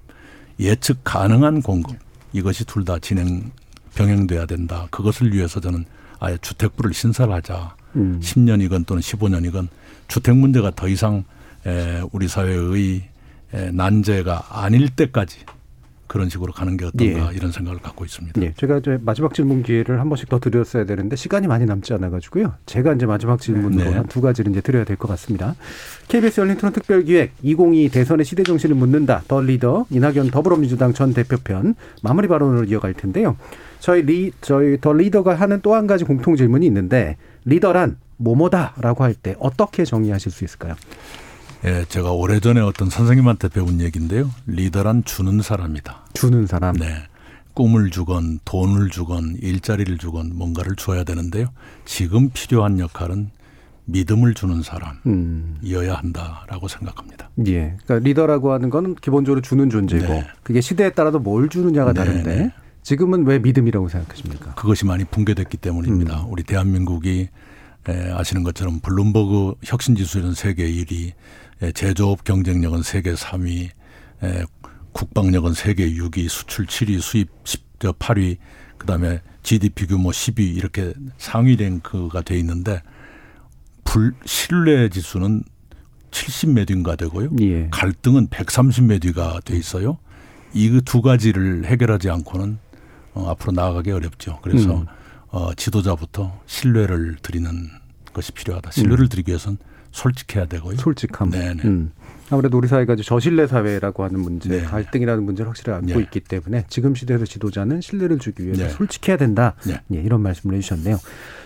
예측 가능한 공급 이것이 둘 다 진행 병행돼야 된다. 그것을 위해서 저는 아예 주택부를 신설하자. 음. 10년이건 또는 15년이건 주택 문제가 더 이상 에, 우리 사회의 에, 난제가 아닐 때까지 그런 식으로 가는 게 어떤가 이런 생각을 갖고 있습니다. 예, 제가 이제 마지막 질문 기회를 한 번씩 더 드렸어야 되는데 시간이 많이 남지 않아 가지고요. 제가 이제 마지막 질문으로 네. 한두 가지를 이제 드려야 될 것 같습니다. KBS 열린 토론 특별 기획 2022 대선의 시대 정신을 묻는다. 더 리더 이낙연 더불어민주당 전 대표편 마무리 발언으로 이어갈 텐데요. 저희 리 저희 더 리더가 하는 또 한 가지 공통 질문이 있는데 리더란 뭐뭐다라고 할 때 어떻게 정의하실 수 있을까요? 예, 제가 오래전에 어떤 선생님한테 배운 얘기인데요. 리더란 주는 사람이다. 주는 사람. 네. 꿈을 주건 돈을 주건 일자리를 주건 뭔가를 줘야 되는데요. 지금 필요한 역할은 믿음을 주는 사람이어야 한다라고 생각합니다. 예. 그러니까 리더라고 하는 건 기본적으로 주는 존재고 네. 그게 시대에 따라서 뭘 주느냐가 네, 다른데 네. 지금은 왜 믿음이라고 생각하십니까? 그것이 많이 붕괴됐기 때문입니다. 음. 우리 대한민국이 에, 아시는 것처럼 블룸버그 혁신지수는 세계 1위, 에, 제조업 경쟁력은 세계 3위, 에, 국방력은 세계 6위, 수출 7위, 수입 10, 저 8위, 그다음에 GDP 규모 10위 이렇게 상위 랭크가 돼 있는데 불 신뢰 지수는 70매디인가 되고요. 예. 갈등은 130매디가 돼 있어요. 이 두 가지를 해결하지 않고는 어, 앞으로 나아가기 어렵죠. 그래서 음. 어, 지도자부터 신뢰를 드리는 것이 필요하다. 신뢰를 음. 드리기 위해서는 솔직해야 되고요. 솔직함. 네네. 음. 아무래도 우리 사회가 저신뢰 사회라고 하는 문제, 네. 갈등이라는 문제를 확실히 안고 네. 있기 때문에 지금 시대에서 지도자는 신뢰를 주기 위해서 네. 솔직해야 된다. 네. 예, 이런 말씀을 해주셨네요.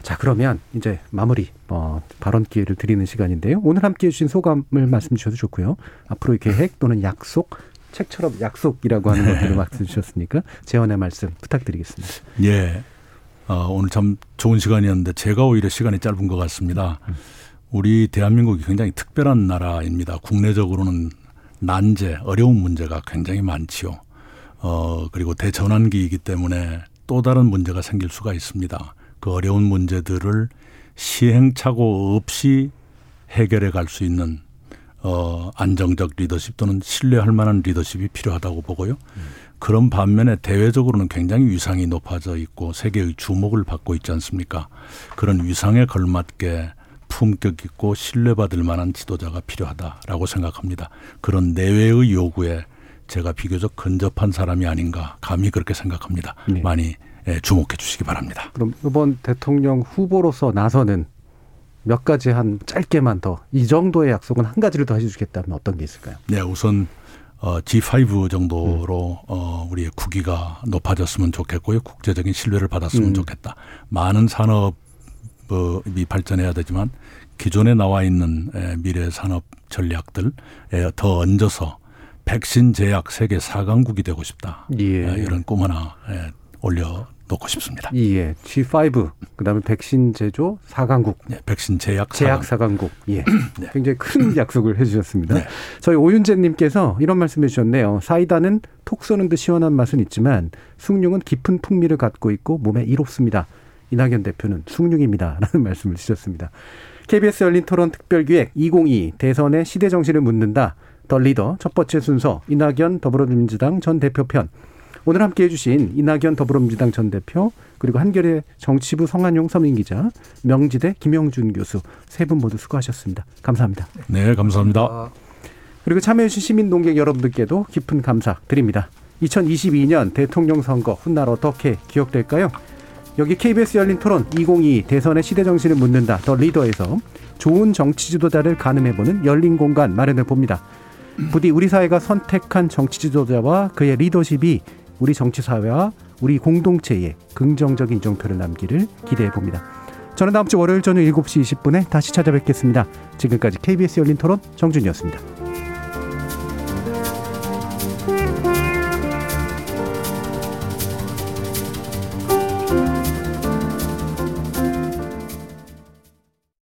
자, 그러면 이제 마무리 어, 발언 기회를 드리는 시간인데요. 오늘 함께해 주신 소감을 말씀 주셔도 좋고요. 앞으로의 계획 또는 약속, 책처럼 약속이라고 하는 네. 것들을 말씀 주셨으니까 재원의 말씀 부탁드리겠습니다. 예. 어, 오늘 참 좋은 시간이었는데 제가 오히려 시간이 짧은 것 같습니다. 우리 대한민국이 굉장히 특별한 나라입니다. 국내적으로는 난제, 어려운 문제가 굉장히 많지요. 어, 그리고 대전환기이기 때문에 또 다른 문제가 생길 수가 있습니다. 그 어려운 문제들을 시행착오 없이 해결해 갈 수 있는 어, 안정적 리더십 또는 신뢰할 만한 리더십이 필요하다고 보고요. 그런 반면에 대외적으로는 굉장히 위상이 높아져 있고 세계의 주목을 받고 있지 않습니까? 그런 위상에 걸맞게 품격 있고 신뢰받을 만한 지도자가 필요하다라고 생각합니다. 그런 내외의 요구에 제가 비교적 근접한 사람이 아닌가 감히 그렇게 생각합니다. 네. 많이 예, 주목해 주시기 바랍니다. 그럼 이번 대통령 후보로서 나서는 몇 가지 한 짧게만 더 이 정도의 약속은 한 가지를 더 해주시겠다면 어떤 게 있을까요? 네, 우선 어, G5 정도로 어, 우리의 국위가 높아졌으면 좋겠고요. 국제적인 신뢰를 받았으면 음. 좋겠다. 많은 산업이 발전해야 되지만 기존에 나와 있는 에, 미래 산업 전략들에 더 얹어서 백신 제약 세계 4강국이 되고 싶다. 예. 에, 이런 꿈 하나 에, 올려 놓고 싶습니다. 예, G5 그다음에 백신 제조 4강국, 네, 백신 제약 제약 4강. 4강국. 예, 네. 굉장히 큰 약속을 해 주셨습니다. 네. 저희 오윤재 님께서 이런 말씀해 주셨네요. 사이다는 톡 쏘는 듯 시원한 맛은 있지만 숭늉은 깊은 풍미를 갖고 있고 몸에 이롭습니다. 이낙연 대표는 숭늉입니다라는 말씀을 주셨습니다. KBS 열린 토론 특별기획 2022 대선의 시대 정신을 묻는다. 더 리더 첫 번째 순서 이낙연 더불어민주당 전 대표 편. 오늘 함께 해 주신 이낙연 더불어민주당 전 대표 그리고 한겨레 정치부 성한용 서민 기자 명지대 김영준 교수 세 분 모두 수고하셨습니다. 감사합니다. 네, 감사합니다. 그리고 참여해주신 시민 농객 여러분들께도 깊은 감사 드립니다. 2022년 대통령 선거 훗날 어떻게 기억될까요? 여기 KBS 열린 토론 2022 대선의 시대 정신을 묻는다 더 리더에서 좋은 정치 지도자를 가늠해보는 열린 공간 마련해 봅니다. 부디 우리 사회가 선택한 정치 지도자와 그의 리더십이 우리 정치 사회와 우리 공동체에 긍정적인 이정표를 남기를 기대해 봅니다. 저는 다음 주 월요일 저녁 7시 20분에 다시 찾아뵙겠습니다. 지금까지 KBS 열린 토론 정준이었습니다.